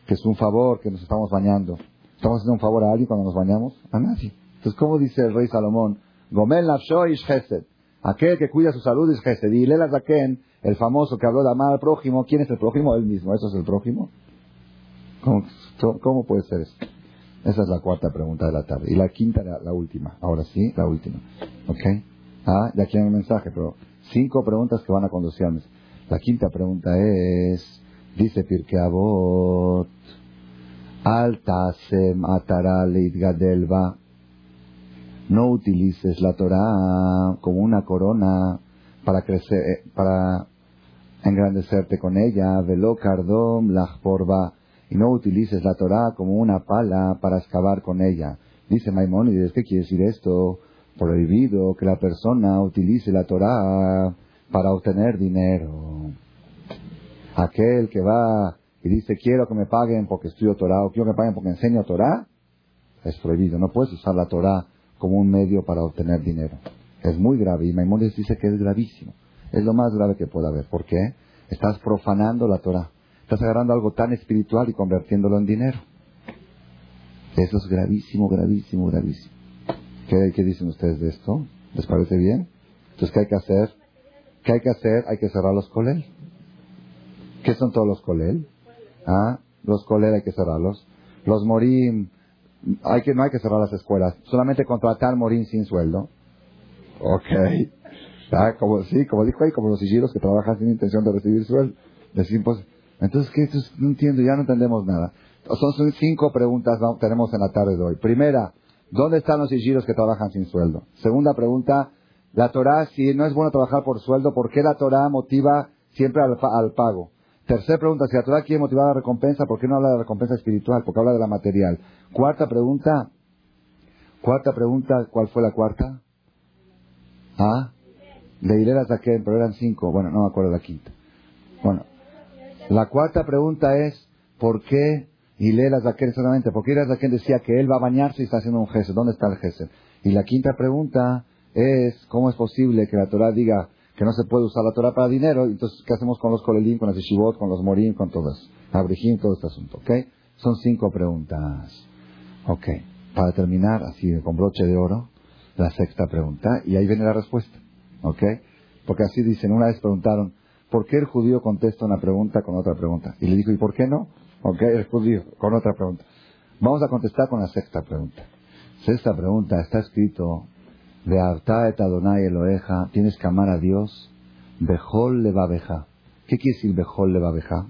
que es un favor, que nos estamos bañando. ¿Estamos haciendo un favor a alguien cuando nos bañamos? A nadie. Entonces, ¿cómo dice el rey Salomón? Gomel Nafshoish Gesed. Aquel que cuida su salud es Gesed. Y Lela Zaken, el famoso que habló de amar al prójimo, ¿quién es el prójimo? Él mismo. ¿Eso es el prójimo? ¿Cómo, puede ser eso? Esa es la cuarta pregunta de la tarde. Y la quinta, la, la última. Ahora sí, la última. ¿Ok? Ah, ya quieren el mensaje, pero cinco preguntas que van a conducirme. La quinta pregunta es, dice Pirkei Avot, Altasem Gadelva, no utilices la Torah como una corona para crecer, eh, para engrandecerte con ella, velo cardom lachporba, y no utilices la Torah como una pala para excavar con ella. Dice Maimónides, ¿qué quiere decir esto? prohibido que la persona utilice la Torah para obtener dinero. Aquel que va y dice quiero que me paguen porque estudio Torah o quiero que me paguen porque enseño Torah, es prohibido. No puedes usar la Torah como un medio para obtener dinero. Es muy grave y Maimónides dice que es gravísimo. Es lo más grave que puede haber. ¿Por qué? Estás profanando la Torah. Estás agarrando algo tan espiritual y convirtiéndolo en dinero. Eso es gravísimo, gravísimo, gravísimo. ¿Qué, ¿Qué dicen ustedes de esto? ¿Les parece bien? Entonces, ¿qué hay que hacer? ¿Qué hay que hacer? Hay que cerrar los colel. ¿Qué son todos los colel? ¿Ah? Los colel hay que cerrarlos. Los morim, hay que, no hay que cerrar las escuelas. Solamente contratar morim sin sueldo. Ok. Ah, como, sí, como dijo ahí, como los sigiros que trabajan sin intención de recibir sueldo. Entonces, ¿qué? No entiendo, ya no entendemos nada. Son cinco preguntas que tenemos en la tarde de hoy. Primera, ¿dónde están los sigiros que trabajan sin sueldo? Segunda pregunta, la Torah, si no es bueno trabajar por sueldo, ¿por qué la Torah motiva siempre al, al pago? Tercera pregunta, si la Torah quiere motivar la recompensa, ¿por qué no habla de la recompensa espiritual? Porque habla de la material. Cuarta pregunta, cuarta pregunta, ¿cuál fue la cuarta? ¿Ah? De Hilera Zaken, pero eran cinco. Bueno, no me acuerdo la quinta. Bueno, la cuarta pregunta es, ¿por qué Hilera Zaken exactamente? ¿Por qué Hilera Zaken decía que él va a bañarse y está haciendo un jefe? ¿Dónde está el jefe? Y la quinta pregunta es, ¿cómo es posible que la Torah diga que no se puede usar la Torah para dinero? Entonces, ¿qué hacemos con los kolelim, con los yeshivot, con los morim, con todas? Abrejim, todo este asunto, ¿ok? Son cinco preguntas. Ok. Para terminar, así con broche de oro, la sexta pregunta, y ahí viene la respuesta, ¿ok? Porque así dicen, una vez preguntaron, ¿por qué el judío contesta una pregunta con otra pregunta? Y le dijo, ¿y por qué no? ¿Ok? El judío, con otra pregunta. Vamos a contestar con la sexta pregunta. Sexta pregunta, está escrito de et Adonai Eloeja, tienes que amar a Dios, Bejol Levabeja. ¿Qué quiere decir Bejol Levabeja?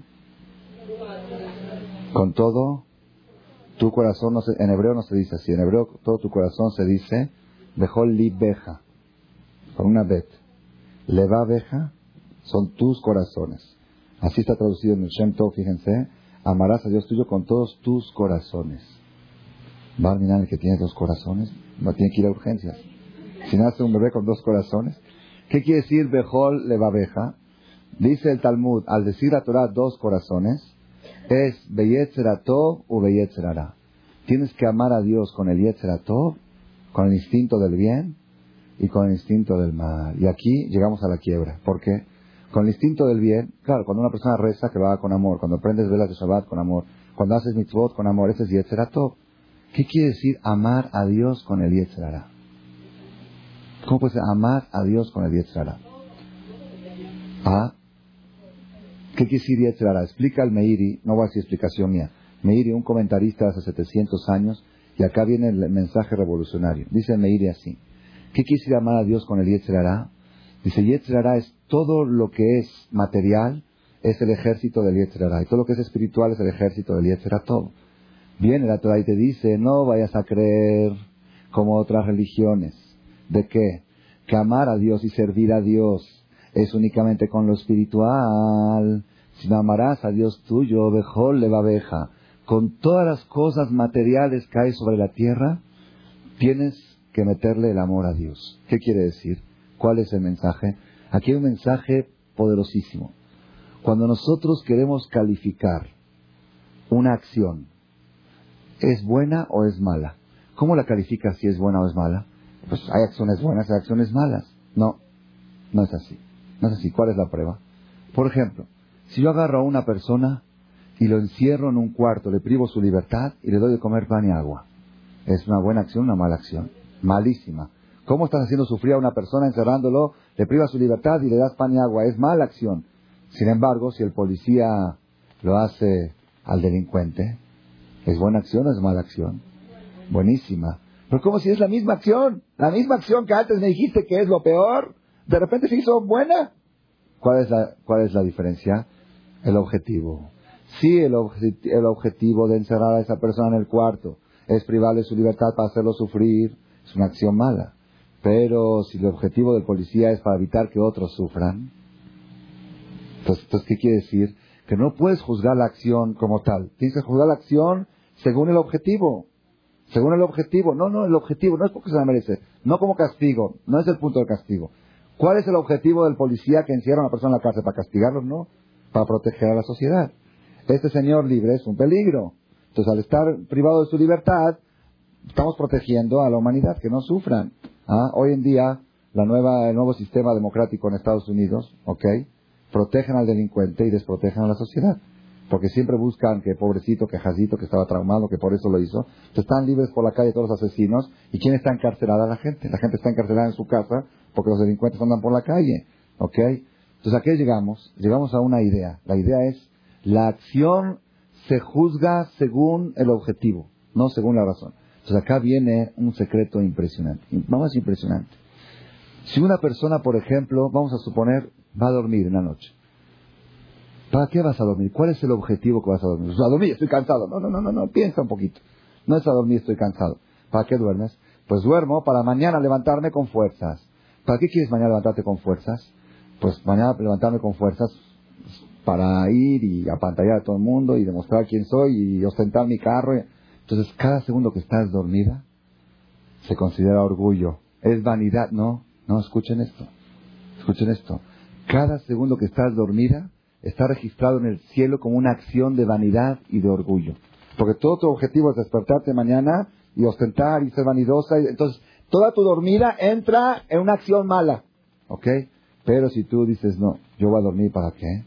Con todo, tu corazón, no se, en hebreo no se dice así, en hebreo todo tu corazón se dice Bejol Libeja, con una bet. Levabeja son tus corazones. Así está traducido en el Shem Tov, fíjense, amarás a Dios tuyo con todos tus corazones. Va a el que tiene dos corazones, no tiene que ir a urgencias. Si nace un bebé con dos corazones. ¿Qué quiere decir Bejol Levabeja? Dice el Talmud, al decir a Torah dos corazones, es Beyetzeratov o Beyetzerara. Tienes que amar a Dios con el Yetzeratov, con el instinto del bien y con el instinto del mal. Y aquí llegamos a la quiebra. ¿Por qué? Con el instinto del bien, claro, cuando una persona reza que lo haga con amor, cuando prendes velas de Shabbat con amor, cuando haces mitzvot con amor, ese es Yetzeratov. ¿Qué quiere decir amar a Dios con el Yetzerara? ¿Cómo puede ser amar a Dios con el Yetzirah? ¿Ah? ¿Qué quiere decir Yetzirah? Explica el Meiri, no voy a decir explicación mía. Meiri, un comentarista hace 700 años, y acá viene el mensaje revolucionario. Dice el Meiri así. ¿Qué quiere decir amar a Dios con el Yetzirah? Dice, Yetzirah es todo lo que es material, es el ejército del Yetzirah. Y todo lo que es espiritual es el ejército del Yetzirah. Todo. Viene la Torah y te dice, no vayas a creer como otras religiones ¿De qué? Que amar a Dios y servir a Dios es únicamente con lo espiritual. Si no amarás a Dios tuyo, bejol le babeja. Con todas las cosas materiales que hay sobre la tierra, tienes que meterle el amor a Dios. ¿Qué quiere decir? ¿Cuál es el mensaje? Aquí hay un mensaje poderosísimo. Cuando nosotros queremos calificar una acción, ¿es buena o es mala? ¿Cómo la calificas si es buena o es mala? Pues hay acciones buenas, hay acciones malas. No, no es así. No es así. ¿Cuál es la prueba? Por ejemplo, si yo agarro a una persona y lo encierro en un cuarto, le privo su libertad y le doy de comer pan y agua, ¿es una buena acción o una mala acción? Malísima. ¿Cómo estás haciendo sufrir a una persona encerrándolo, le privas su libertad y le das pan y agua? Es mala acción. Sin embargo, si el policía lo hace al delincuente, ¿es buena acción o es mala acción? Buenísima. Pero como si es la misma acción, la misma acción que antes me dijiste que es lo peor, de repente se hizo buena. ¿Cuál es la, cuál es la diferencia? El objetivo. Si el, el objetivo de encerrar a esa persona en el cuarto es privarle su libertad para hacerlo sufrir, es una acción mala. Pero si el objetivo del policía es para evitar que otros sufran, entonces, entonces ¿qué quiere decir? Que no puedes juzgar la acción como tal. Tienes que juzgar la acción según el objetivo. Según el objetivo. No, no, el objetivo no es porque se la merece. No como castigo. No es el punto del castigo. ¿Cuál es el objetivo del policía que encierra a una persona en la cárcel? ¿Para castigarlos? No. Para proteger a la sociedad. Este señor libre es un peligro. Entonces, al estar privado de su libertad, estamos protegiendo a la humanidad, que no sufran. ¿Ah? Hoy en día, la nueva, el nuevo sistema democrático en Estados Unidos, ¿ok? Protegen al delincuente y desprotegen a la sociedad. porque siempre buscan que pobrecito, que jazito, que estaba traumado, que por eso lo hizo. Están libres por la calle todos los asesinos. ¿Y quién está encarcelada? La gente. La gente está encarcelada en su casa porque los delincuentes andan por la calle. ¿Ok? Entonces, ¿a qué llegamos? Llegamos a una idea. La idea es, la acción se juzga según el objetivo, no según la razón. Entonces, acá viene un secreto impresionante. Vamos, impresionante. Si una persona, por ejemplo, vamos a suponer, va a dormir en la noche. ¿Para qué vas a dormir? ¿Cuál es el objetivo que vas a dormir? a dormir, estoy cansado. No, no, no, no, no, piensa un poquito. No es a dormir, estoy cansado. ¿Para qué duermes? Pues duermo para mañana levantarme con fuerzas. ¿Para qué quieres mañana levantarte con fuerzas? Pues mañana levantarme con fuerzas para ir y apantallar a todo el mundo y demostrar quién soy y ostentar mi carro. Entonces, cada segundo que estás dormida se considera orgullo. Es vanidad. No, no, escuchen esto. Escuchen esto. Cada segundo que estás dormida está registrado en el cielo como una acción de vanidad y de orgullo. Porque todo tu objetivo es despertarte mañana y ostentar y ser vanidosa. entonces, toda tu dormida entra en una acción mala. ¿Ok? Pero si tú dices, no, yo voy a dormir para qué?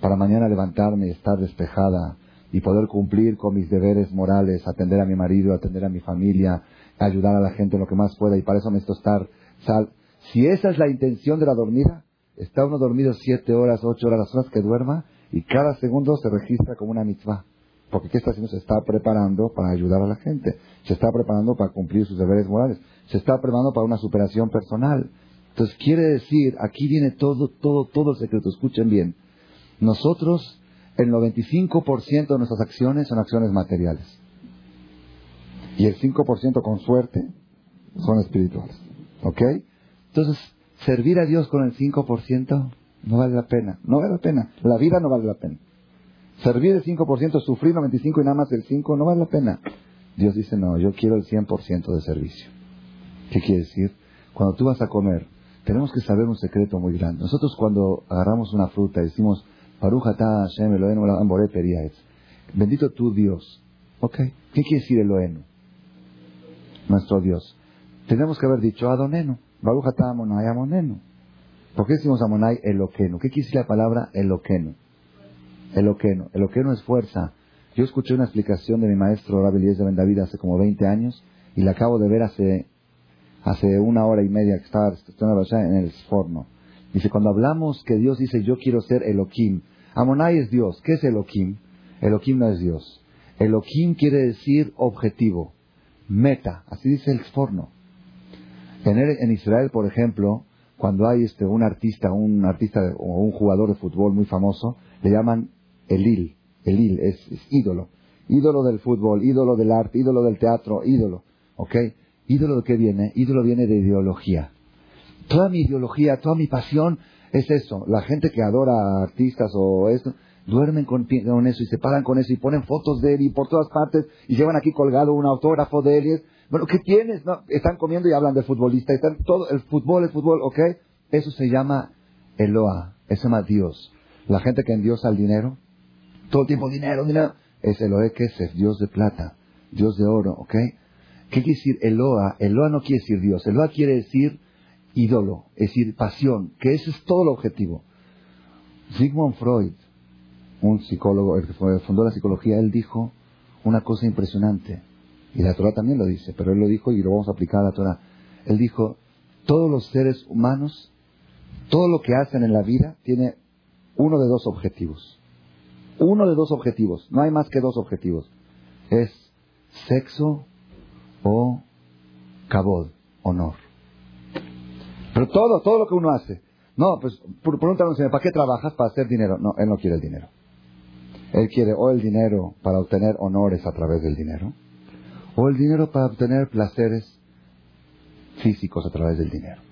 Para mañana levantarme y estar despejada y poder cumplir con mis deberes morales, atender a mi marido, atender a mi familia, ayudar a la gente en lo que más pueda y para eso necesito estar sal. Si esa es la intención de la dormida, Está uno dormido siete horas, ocho horas, las horas que duerma, y cada segundo se registra como una mitzvah. Porque ¿qué está haciendo? Se está preparando para ayudar a la gente. Se está preparando para cumplir sus deberes morales. Se está preparando para una superación personal. Entonces quiere decir, aquí viene todo, todo, todo el secreto. Escuchen bien. Nosotros, el 95% de nuestras acciones son acciones materiales. Y el 5% con suerte son espirituales. ¿Ok? Entonces, servir a Dios con el 5% no vale la pena. No vale la pena. La vida no vale la pena. Servir el 5%, sufrir 95% y nada más el 5% no vale la pena. Dios dice, no, yo quiero el 100% de servicio. ¿Qué quiere decir? Cuando tú vas a comer, tenemos que saber un secreto muy grande. Nosotros cuando agarramos una fruta y decimos, Hashem Bendito tu Dios. ¿Ok? ¿Qué quiere decir Elohenu? Nuestro Dios. Tenemos que haber dicho Adoneno. Baruch Amonai Amonenu. ¿Por qué decimos Amonai Eloqueno? ¿Qué quiere decir la palabra Eloqueno? Eloqueno. Eloqueno es fuerza. Yo escuché una explicación de mi maestro Rabbi de Bendavid hace como 20 años y la acabo de ver hace, hace una hora y media que estaba en el forno. Dice, cuando hablamos que Dios dice yo quiero ser Elohim, Amonai es Dios. ¿Qué es Elohim? Elohim no es Dios. Elohim quiere decir objetivo, meta, así dice el forno. En, Israel, por ejemplo, cuando hay este, un artista, un artista o un jugador de fútbol muy famoso, le llaman Elil. Elil es, ídolo. Ídolo del fútbol, ídolo del arte, ídolo del teatro, ídolo. ¿Ok? ¿Ídolo de qué viene? Ídolo viene de ideología. Toda mi ideología, toda mi pasión es eso. La gente que adora a artistas o esto, duermen con, eso y se paran con eso y ponen fotos de él y por todas partes y llevan aquí colgado un autógrafo de él. Bueno, ¿qué tienes? No, están comiendo y hablan del futbolista. Están todo, el fútbol, el fútbol, ¿ok? Eso se llama Eloa. Eso se llama Dios. La gente que endiosa el dinero, todo el tiempo dinero, dinero, es Eloé, que es Dios de plata, Dios de oro, ¿ok? ¿Qué quiere decir Eloa? Eloa no quiere decir Dios. Eloa quiere decir ídolo, es decir, pasión, que ese es todo el objetivo. Sigmund Freud, un psicólogo, el que fundó la psicología, él dijo una cosa impresionante. Y la Torah también lo dice, pero él lo dijo y lo vamos a aplicar a la Torah. Él dijo, todos los seres humanos, todo lo que hacen en la vida tiene uno de dos objetivos. Uno de dos objetivos, no hay más que dos objetivos. Es sexo o cabod, honor. Pero todo, todo lo que uno hace. No, pues pregúntanos, ¿para qué trabajas? Para hacer dinero. No, él no quiere el dinero. Él quiere o el dinero para obtener honores a través del dinero, o el dinero para obtener placeres físicos a través del dinero.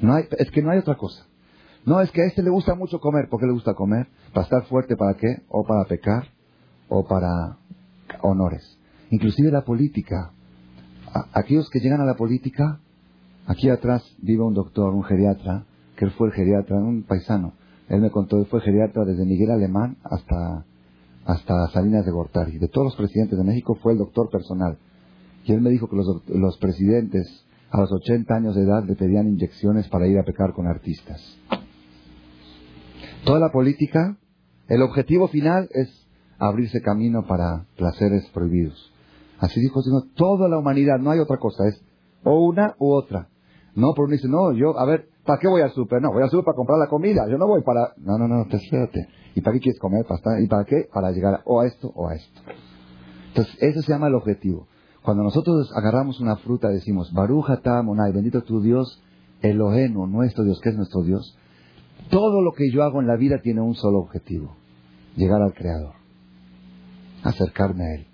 No hay, es que no hay otra cosa. No, es que a este le gusta mucho comer. ¿Por qué le gusta comer? ¿Para estar fuerte para qué? ¿O para pecar? ¿O para honores? Inclusive la política. aquellos que llegan a la política, aquí atrás vive un doctor, un geriatra, que él fue el geriatra, un paisano. Él me contó, él fue geriatra desde Miguel Alemán hasta hasta Salinas de Gortari. De todos los presidentes de México fue el doctor personal. Y él me dijo que los, presidentes a los 80 años de edad le pedían inyecciones para ir a pecar con artistas. Toda la política, el objetivo final es abrirse camino para placeres prohibidos. Así dijo Señor, toda la humanidad, no hay otra cosa, es o una u otra. No, por uno dice, no, yo, a ver, ¿para qué voy al súper? No, voy al súper para comprar la comida, yo no voy para... No, no, no, espérate. ¿Y para qué quieres comer? ¿Y para qué? Para llegar o a esto o a esto. Entonces, eso se llama el objetivo. Cuando nosotros agarramos una fruta decimos, Barujata Monai, bendito tu Dios, Eloheno, nuestro Dios, que es nuestro Dios. Todo lo que yo hago en la vida tiene un solo objetivo, llegar al Creador, acercarme a Él.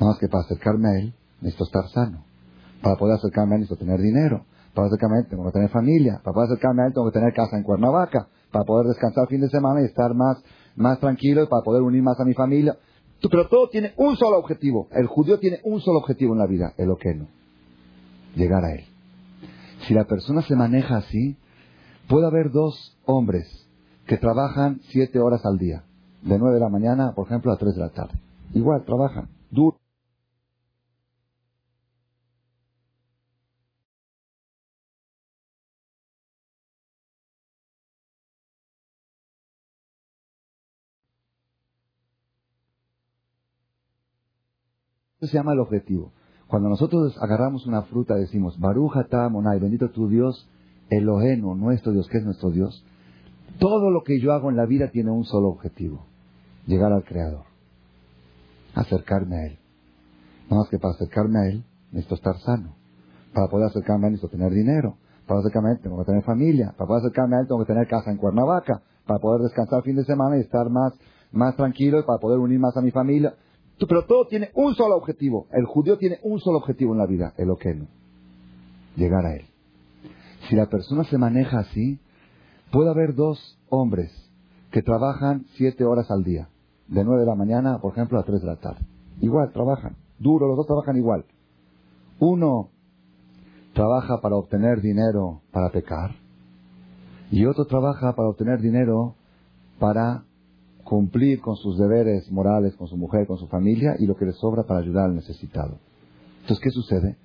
Nada más que para acercarme a Él necesito estar sano. Para poder acercarme a Él necesito tener dinero. Para acercarme a Él tengo que tener familia. Para poder acercarme a Él tengo que tener casa en Cuernavaca. Para poder descansar fin de semana y estar más, más tranquilo y para poder unir más a mi familia. Pero todo tiene un solo objetivo. El judío tiene un solo objetivo en la vida, el no Llegar a Él. Si la persona se maneja así, puede haber dos hombres que trabajan siete horas al día. De nueve de la mañana, por ejemplo, a tres de la tarde. Igual, trabajan. Duro. Se llama el objetivo. Cuando nosotros agarramos una fruta decimos, Barujata Monai, bendito tu Dios, Eloheno, nuestro Dios, que es nuestro Dios. Todo lo que yo hago en la vida tiene un solo objetivo, llegar al Creador, acercarme a Él. Nada más que para acercarme a Él necesito estar sano. Para poder acercarme a Él necesito tener dinero. Para acercarme a Él tengo que tener familia. Para poder acercarme a Él tengo que tener casa en Cuernavaca. Para poder descansar fin de semana y estar más, más tranquilo y para poder unir más a mi familia. Pero todo tiene un solo objetivo. El judío tiene un solo objetivo en la vida, el oqueno. Llegar a él. Si la persona se maneja así, puede haber dos hombres que trabajan siete horas al día. De nueve de la mañana, por ejemplo, a tres de la tarde. Igual, trabajan. Duro, los dos trabajan igual. Uno trabaja para obtener dinero para pecar. Y otro trabaja para obtener dinero para cumplir con sus deberes morales, con su mujer, con su familia y lo que le sobra para ayudar al necesitado. Entonces, ¿qué sucede?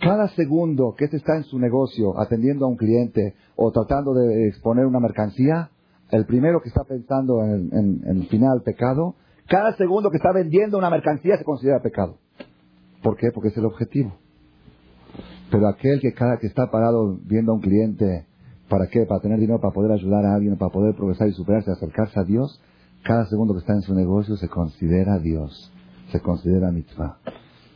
Cada segundo que este está en su negocio atendiendo a un cliente o tratando de exponer una mercancía, el primero que está pensando en, el final pecado, cada segundo que está vendiendo una mercancía se considera pecado. ¿Por qué? Porque es el objetivo. Pero aquel que cada que está parado viendo a un cliente, ¿para qué? Para tener dinero, para poder ayudar a alguien, para poder progresar y superarse, acercarse a Dios, cada segundo que está en su negocio se considera Dios, se considera mitzvah.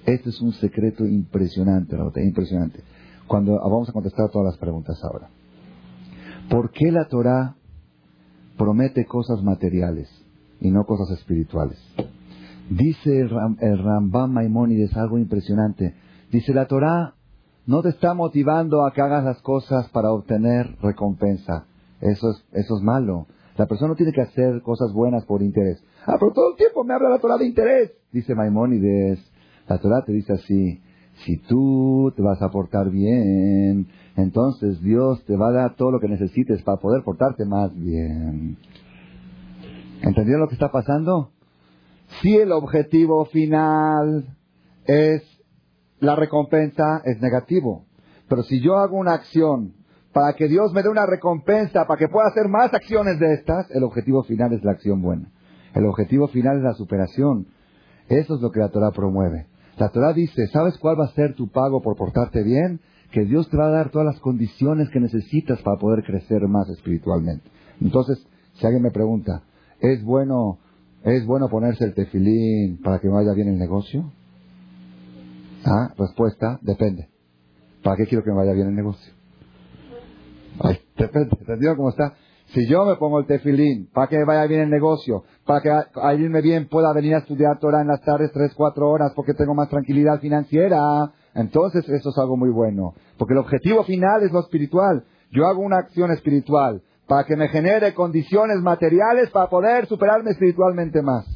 Este es un secreto impresionante, impresionante. Cuando ah, vamos a contestar todas las preguntas ahora. ¿Por qué la Torah promete cosas materiales y no cosas espirituales? Dice el, el Rambam Maimónides algo impresionante. Dice la Torah no te está motivando a que hagas las cosas para obtener recompensa. Eso es, eso es malo. La persona no tiene que hacer cosas buenas por interés. Ah, pero todo el tiempo me habla la Torah de interés. Dice Maimónides, la Torah te dice así, si tú te vas a portar bien, entonces Dios te va a dar todo lo que necesites para poder portarte más bien. ¿Entendieron lo que está pasando? Si el objetivo final es la recompensa, es negativo. Pero si yo hago una acción para que Dios me dé una recompensa, para que pueda hacer más acciones de estas, el objetivo final es la acción buena. El objetivo final es la superación. Eso es lo que la Torah promueve. La Torah dice, ¿sabes cuál va a ser tu pago por portarte bien? Que Dios te va a dar todas las condiciones que necesitas para poder crecer más espiritualmente. Entonces, si alguien me pregunta, ¿es bueno, ¿es bueno ponerse el tefilín para que vaya bien el negocio? Ah, respuesta, depende. ¿Para qué quiero que me vaya bien el negocio? Ay, ¿Entendido cómo está? Si yo me pongo el tefilín para que vaya bien el negocio, para que al irme bien pueda venir a estudiar Torah en las tardes tres, cuatro horas porque tengo más tranquilidad financiera, entonces eso es algo muy bueno. Porque el objetivo final es lo espiritual. Yo hago una acción espiritual para que me genere condiciones materiales para poder superarme espiritualmente más.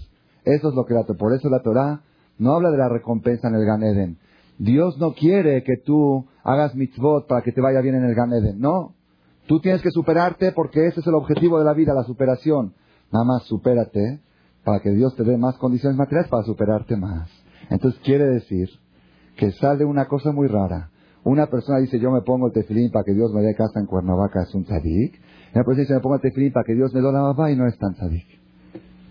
Eso es lo que la Por eso la Torah no habla de la recompensa en el Gan Eden. Dios no quiere que tú hagas mitzvot para que te vaya bien en el Gan Eden. No. Tú tienes que superarte porque ese es el objetivo de la vida, la superación. Nada más supérate para que Dios te dé más condiciones materiales para superarte más. Entonces quiere decir que sale una cosa muy rara. Una persona dice, yo me pongo el tefilín para que Dios me dé casa en Cuernavaca, es un tzadik. Y una persona dice, me pongo el tefilín para que Dios me dé la mamá y no es tan tzadik.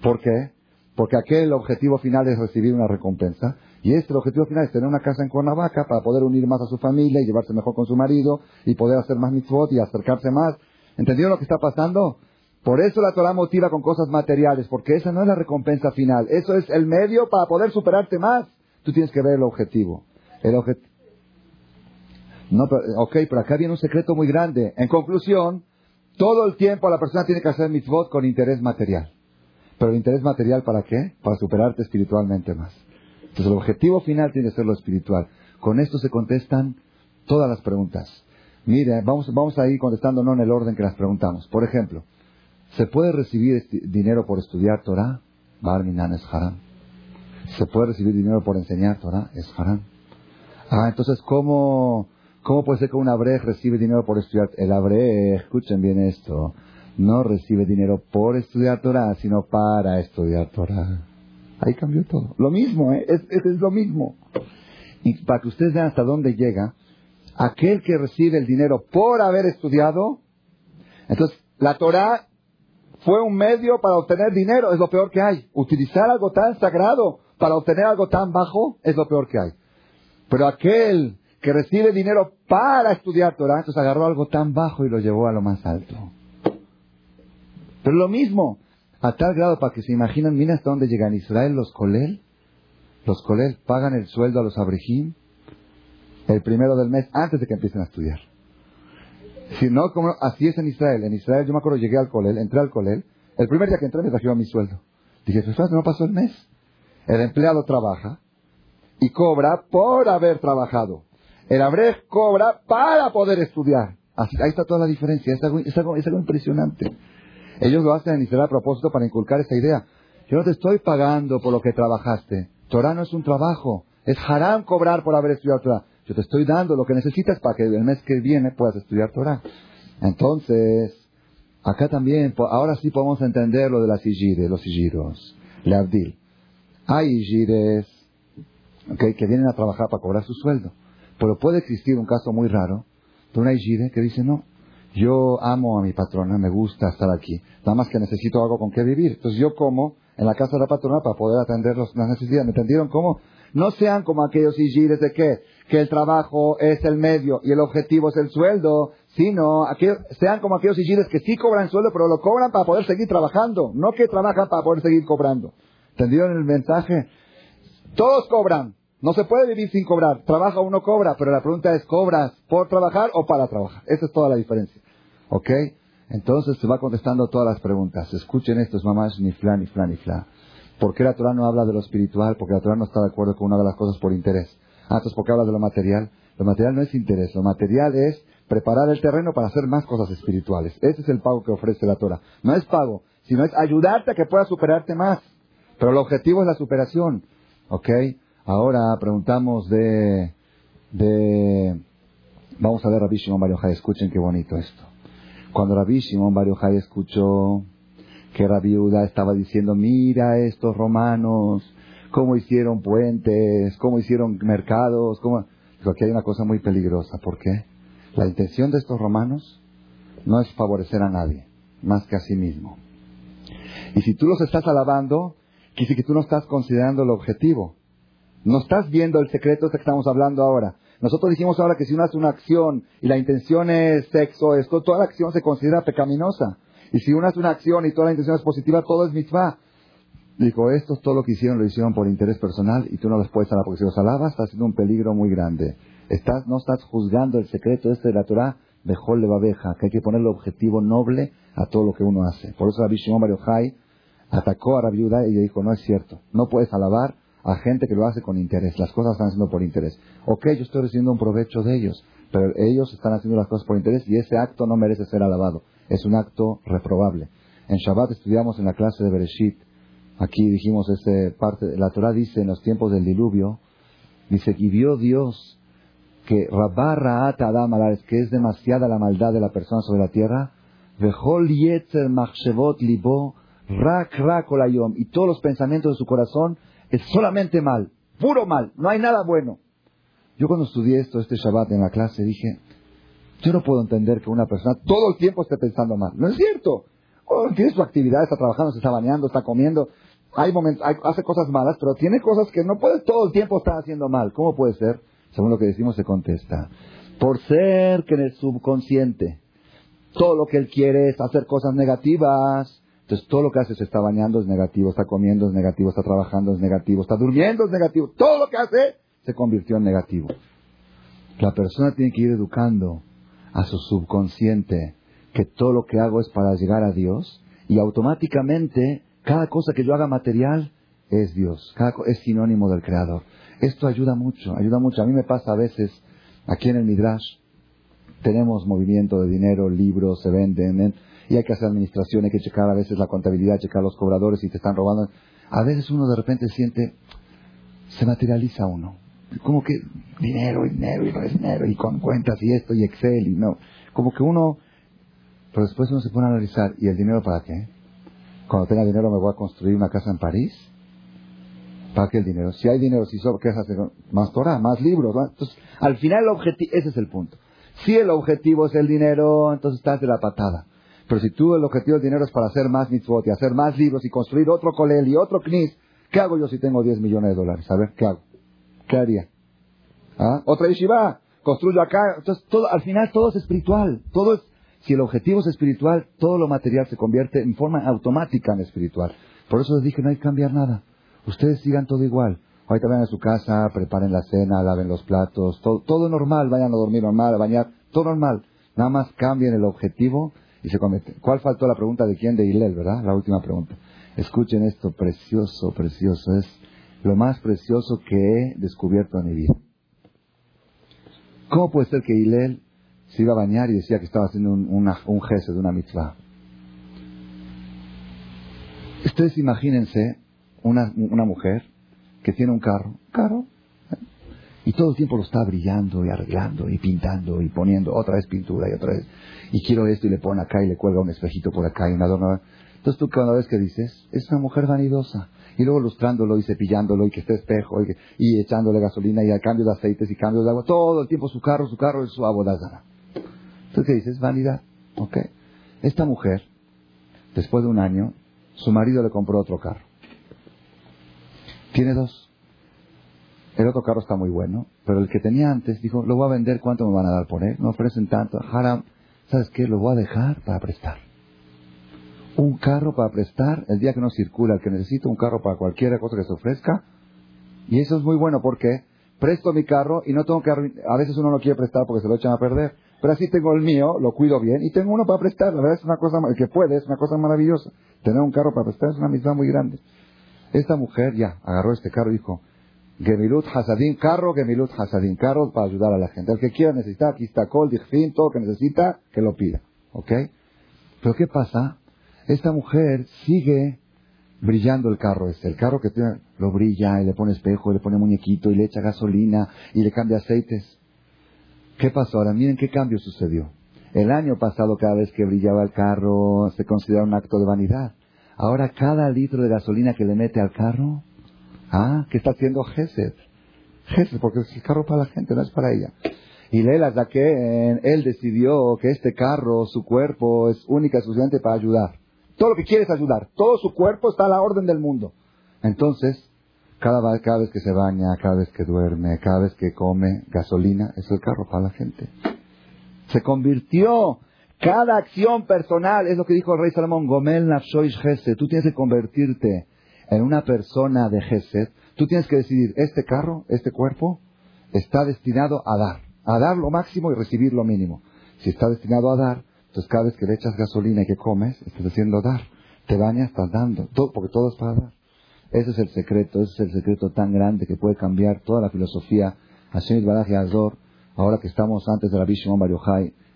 ¿Por qué? porque aquel objetivo final es recibir una recompensa, y este el objetivo final es tener una casa en Cuernavaca para poder unir más a su familia y llevarse mejor con su marido y poder hacer más mitzvot y acercarse más. ¿Entendieron lo que está pasando? Por eso la Torah motiva con cosas materiales, porque esa no es la recompensa final, eso es el medio para poder superarte más. Tú tienes que ver el objetivo. El objetivo. No, pero, ok, pero acá viene un secreto muy grande. En conclusión, todo el tiempo la persona tiene que hacer mitzvot con interés material. Pero el interés material para qué? Para superarte espiritualmente más. Entonces el objetivo final tiene que ser lo espiritual. Con esto se contestan todas las preguntas. Mire, vamos, vamos a ir contestando no en el orden que las preguntamos. Por ejemplo, ¿se puede recibir dinero por estudiar Torah? Barminan es haram. ¿Se puede recibir dinero por enseñar Torah? Es haram. Ah, entonces, ¿cómo, cómo puede ser que un abrej recibe dinero por estudiar? El abrej, escuchen bien esto, no recibe dinero por estudiar Torah, sino para estudiar Torah. Ahí cambió todo. Lo mismo, ¿eh? es, es, lo mismo. Y para que ustedes vean hasta dónde llega, aquel que recibe el dinero por haber estudiado, entonces la Torah fue un medio para obtener dinero, es lo peor que hay. Utilizar algo tan sagrado para obtener algo tan bajo es lo peor que hay. Pero aquel que recibe dinero para estudiar Torah, entonces agarró algo tan bajo y lo llevó a lo más alto. Pero lo mismo, a tal grado para que se imaginen, mira hasta dónde llegan Israel los colel. Los colel pagan el sueldo a los abrejim el primero del mes antes de que empiecen a estudiar. Si no, como, así es en Israel. En Israel yo me acuerdo, llegué al colel, entré al colel. El primer día que entré me trajeron mi sueldo. Dije, pues no pasó el mes. El empleado trabaja y cobra por haber trabajado. El abrej cobra para poder estudiar. Así, ahí está toda la diferencia. Es algo, es es algo impresionante. Ellos lo hacen en Israel a propósito para inculcar esta idea. Yo no te estoy pagando por lo que trabajaste. Torah no es un trabajo. Es haram cobrar por haber estudiado Torah. Yo te estoy dando lo que necesitas para que el mes que viene puedas estudiar Torah. Entonces, acá también, ahora sí podemos entender lo de las sigires, los sigiros. Le abdil. Hay sigires que vienen a trabajar para cobrar su sueldo. Pero puede existir un caso muy raro de una sigire que dice, no, yo amo a mi patrona, me gusta estar aquí, nada más que necesito algo con qué vivir. Entonces yo como en la casa de la patrona para poder atender las necesidades. ¿Me entendieron cómo? No sean como aquellos sigires de que, que el trabajo es el medio y el objetivo es el sueldo, sino sean como aquellos sigires que sí cobran sueldo, pero lo cobran para poder seguir trabajando, no que trabajan para poder seguir cobrando. ¿Entendieron el mensaje? Todos cobran. No se puede vivir sin cobrar. Trabaja uno cobra, pero la pregunta es, ¿cobras por trabajar o para trabajar? Esa es toda la diferencia. ¿Ok? Entonces se va contestando todas las preguntas. Escuchen estos mamás, ni fla, ni fla, ni fla. ¿Por qué la Torah no habla de lo espiritual? Porque la Torah no está de acuerdo con una de las cosas por interés. Ah, entonces ¿por qué habla de lo material? Lo material no es interés, lo material es preparar el terreno para hacer más cosas espirituales. Ese es el pago que ofrece la Torah. No es pago, sino es ayudarte a que puedas superarte más. Pero el objetivo es la superación. ¿Ok? Ahora preguntamos de... de vamos a ver a Shimon Mario Escuchen qué bonito esto. Cuando Rabbi Shimon Bar escuchó que la viuda estaba diciendo, mira estos romanos, cómo hicieron puentes, cómo hicieron mercados, cómo... Dijo, aquí hay una cosa muy peligrosa. ¿Por qué? La intención de estos romanos no es favorecer a nadie, más que a sí mismo. Y si tú los estás alabando, quiere que tú no estás considerando el objetivo. No estás viendo el secreto de que estamos hablando ahora. Nosotros dijimos ahora que si uno hace una acción y la intención es sexo, esto, toda la acción se considera pecaminosa. Y si uno hace una acción y toda la intención es positiva, todo es mitzvah. Dijo, esto todo lo que hicieron, lo hicieron por interés personal y tú no los puedes alabar, porque si los alabas estás haciendo un peligro muy grande. Estás, no estás juzgando el secreto este de la Torah, mejor le babeja, que hay que ponerle objetivo noble a todo lo que uno hace. Por eso Rabbi Shimon Bar atacó a Rabbi y le dijo, no es cierto, no puedes alabar a gente que lo hace con interés. Las cosas están haciendo por interés. Ok, yo estoy recibiendo un provecho de ellos, pero ellos están haciendo las cosas por interés y ese acto no merece ser alabado. Es un acto reprobable. En Shabbat estudiamos en la clase de Bereshit. Aquí dijimos ese parte. La Torah dice en los tiempos del diluvio, dice, y vio Dios que Rabba Adam que es demasiada la maldad de la persona sobre la tierra, Libo, Rak Rak y todos los pensamientos de su corazón es solamente mal, puro mal, no hay nada bueno. Yo cuando estudié esto, este Shabbat en la clase, dije, yo no puedo entender que una persona todo el tiempo esté pensando mal. No es cierto. Oh, tiene su actividad, está trabajando, se está bañando, está comiendo. hay momentos, hace cosas malas, pero tiene cosas que no puede todo el tiempo estar haciendo mal. ¿Cómo puede ser? Según lo que decimos se contesta. Por ser que en el subconsciente todo lo que él quiere es hacer cosas negativas, entonces todo lo que hace se está bañando es negativo, está comiendo es negativo, está trabajando es negativo, está durmiendo es negativo, todo lo que hace se convirtió en negativo. La persona tiene que ir educando a su subconsciente que todo lo que hago es para llegar a Dios y automáticamente cada cosa que yo haga material es Dios, cada es sinónimo del Creador. Esto ayuda mucho, ayuda mucho. A mí me pasa a veces, aquí en el Midrash, tenemos movimiento de dinero, libros, se venden, y hay que hacer administración, hay que checar a veces la contabilidad, checar los cobradores y te están robando. A veces uno de repente siente, se materializa uno. Como que dinero y dinero y no es dinero y con cuentas y esto y Excel y no. Como que uno, pero después uno se pone a analizar, ¿y el dinero para qué? Cuando tenga dinero me voy a construir una casa en París. ¿Para qué el dinero? Si hay dinero, si sobra, ¿qué hacer? Más Torah, más libros. Entonces, al final el objetivo, ese es el punto. Si el objetivo es el dinero, entonces estás de la patada. Pero si tú el objetivo del dinero es para hacer más mitzvot y hacer más libros y construir otro colel y otro knis, ¿qué hago yo si tengo 10 millones de dólares? A ver, ¿qué hago? ¿Qué haría? ¿Ah? Otra yeshiva, construyo acá. Entonces, todo, al final todo es espiritual. Todo es, si el objetivo es espiritual, todo lo material se convierte en forma automática en espiritual. Por eso les dije, no hay que cambiar nada. Ustedes sigan todo igual. Ahorita vayan a su casa, preparen la cena, laven los platos, todo, todo normal, vayan a dormir normal, a bañar, todo normal. Nada más cambien el objetivo y se cometen. ¿Cuál faltó la pregunta de quién? De Hilel, ¿verdad? La última pregunta. Escuchen esto, precioso, precioso. Es lo más precioso que he descubierto en mi vida. ¿Cómo puede ser que Hilel se iba a bañar y decía que estaba haciendo un, un gesto de una mitzvah? Ustedes imagínense una, una mujer que tiene un carro, carro. Y todo el tiempo lo está brillando y arreglando y pintando y poniendo otra vez pintura y otra vez, y quiero esto y le pone acá y le cuelga un espejito por acá y un adorno. Entonces tú cada vez que dices, es una mujer vanidosa. Y luego lustrándolo y cepillándolo y que esté espejo y, y echándole gasolina y al cambio de aceites y cambio de agua. Todo el tiempo su carro, su carro es su abodazara. Entonces ¿qué dices? Vanidad. ¿Ok? Esta mujer, después de un año, su marido le compró otro carro. Tiene dos. El otro carro está muy bueno, pero el que tenía antes dijo, lo voy a vender, ¿cuánto me van a dar por él? No ofrecen tanto. Haram, ¿sabes qué? Lo voy a dejar para prestar. Un carro para prestar el día que no circula, el que necesita un carro para cualquier cosa que se ofrezca. Y eso es muy bueno porque presto mi carro y no tengo que... A veces uno no quiere prestar porque se lo echan a perder. Pero así tengo el mío, lo cuido bien y tengo uno para prestar. La verdad es una cosa, el que puede, es una cosa maravillosa. Tener un carro para prestar es una amistad muy grande. Esta mujer ya agarró este carro y dijo, Gemilut Hasadim, carro, Gemilut Hasadim, carro para ayudar a la gente. El que quiera necesitar, aquí está Col, Dichfin, todo lo que necesita, que lo pida. ¿Ok? Pero ¿qué pasa? Esta mujer sigue brillando el carro este. El carro que tiene, lo brilla y le pone espejo, y le pone muñequito y le echa gasolina y le cambia aceites. ¿Qué pasó ahora? Miren qué cambio sucedió. El año pasado cada vez que brillaba el carro se consideraba un acto de vanidad. Ahora cada litro de gasolina que le mete al carro, ah, que está haciendo Gesed. Gesed, porque es el carro para la gente, no es para ella. Y Lela que él decidió que este carro, su cuerpo, es única y suficiente para ayudar. Todo lo que quiere es ayudar. Todo su cuerpo está a la orden del mundo. Entonces, cada, vez que se baña, cada vez que duerme, cada vez que come gasolina, es el carro para la gente. Se convirtió cada acción personal, es lo que dijo el rey Salomón, Gomel Nafshoish Gesed. Tú tienes que convertirte en una persona de Gesed. Tú tienes que decidir, este carro, este cuerpo, está destinado a dar. A dar lo máximo y recibir lo mínimo. Si está destinado a dar, entonces cada vez que le echas gasolina y que comes, estás haciendo dar. Te bañas, estás dando. Todo, porque todo es para dar. Ese es el secreto, ese es el secreto tan grande que puede cambiar toda la filosofía. Hashem Baraj y Azor, ahora que estamos antes de la Bishimon Bar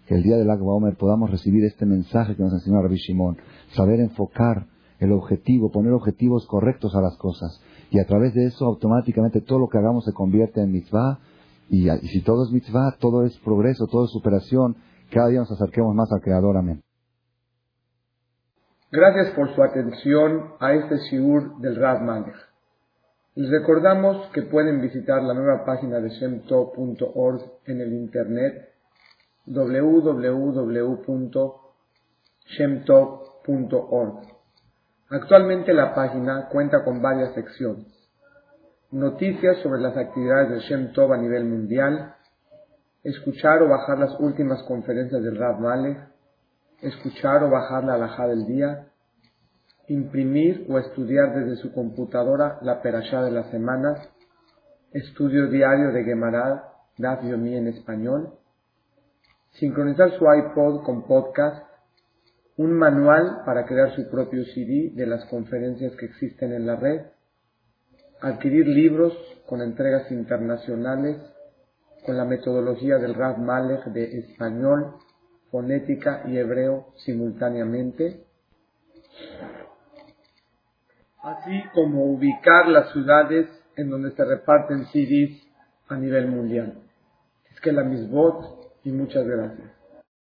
que el día del Agua Omer podamos recibir este mensaje que nos enseñó Rabbi Shimon, saber enfocar el objetivo, poner objetivos correctos a las cosas. Y a través de eso, automáticamente todo lo que hagamos se convierte en mitzvah. Y, si todo es mitzvah, todo es progreso, todo es superación. Cada día nos acerquemos más al Creador. Amén. Gracias por su atención a este Shiur del Rav Les recordamos que pueden visitar la nueva página de shemto.org en el Internet www.shemtov.org. Actualmente la página cuenta con varias secciones. Noticias sobre las actividades de Shem Tov a nivel mundial, escuchar o bajar las últimas conferencias del Rav Malek, escuchar o bajar la alajá del día, imprimir o estudiar desde su computadora la perashá de la semana, estudio diario de Gemara, Daf Yomi en español, sincronizar su iPod con podcast, un manual para crear su propio CD de las conferencias que existen en la red, adquirir libros con entregas internacionales con la metodología del Rav Malek de español, fonética y hebreo simultáneamente, así como ubicar las ciudades en donde se reparten CDs a nivel mundial. Es que la misbot y muchas gracias.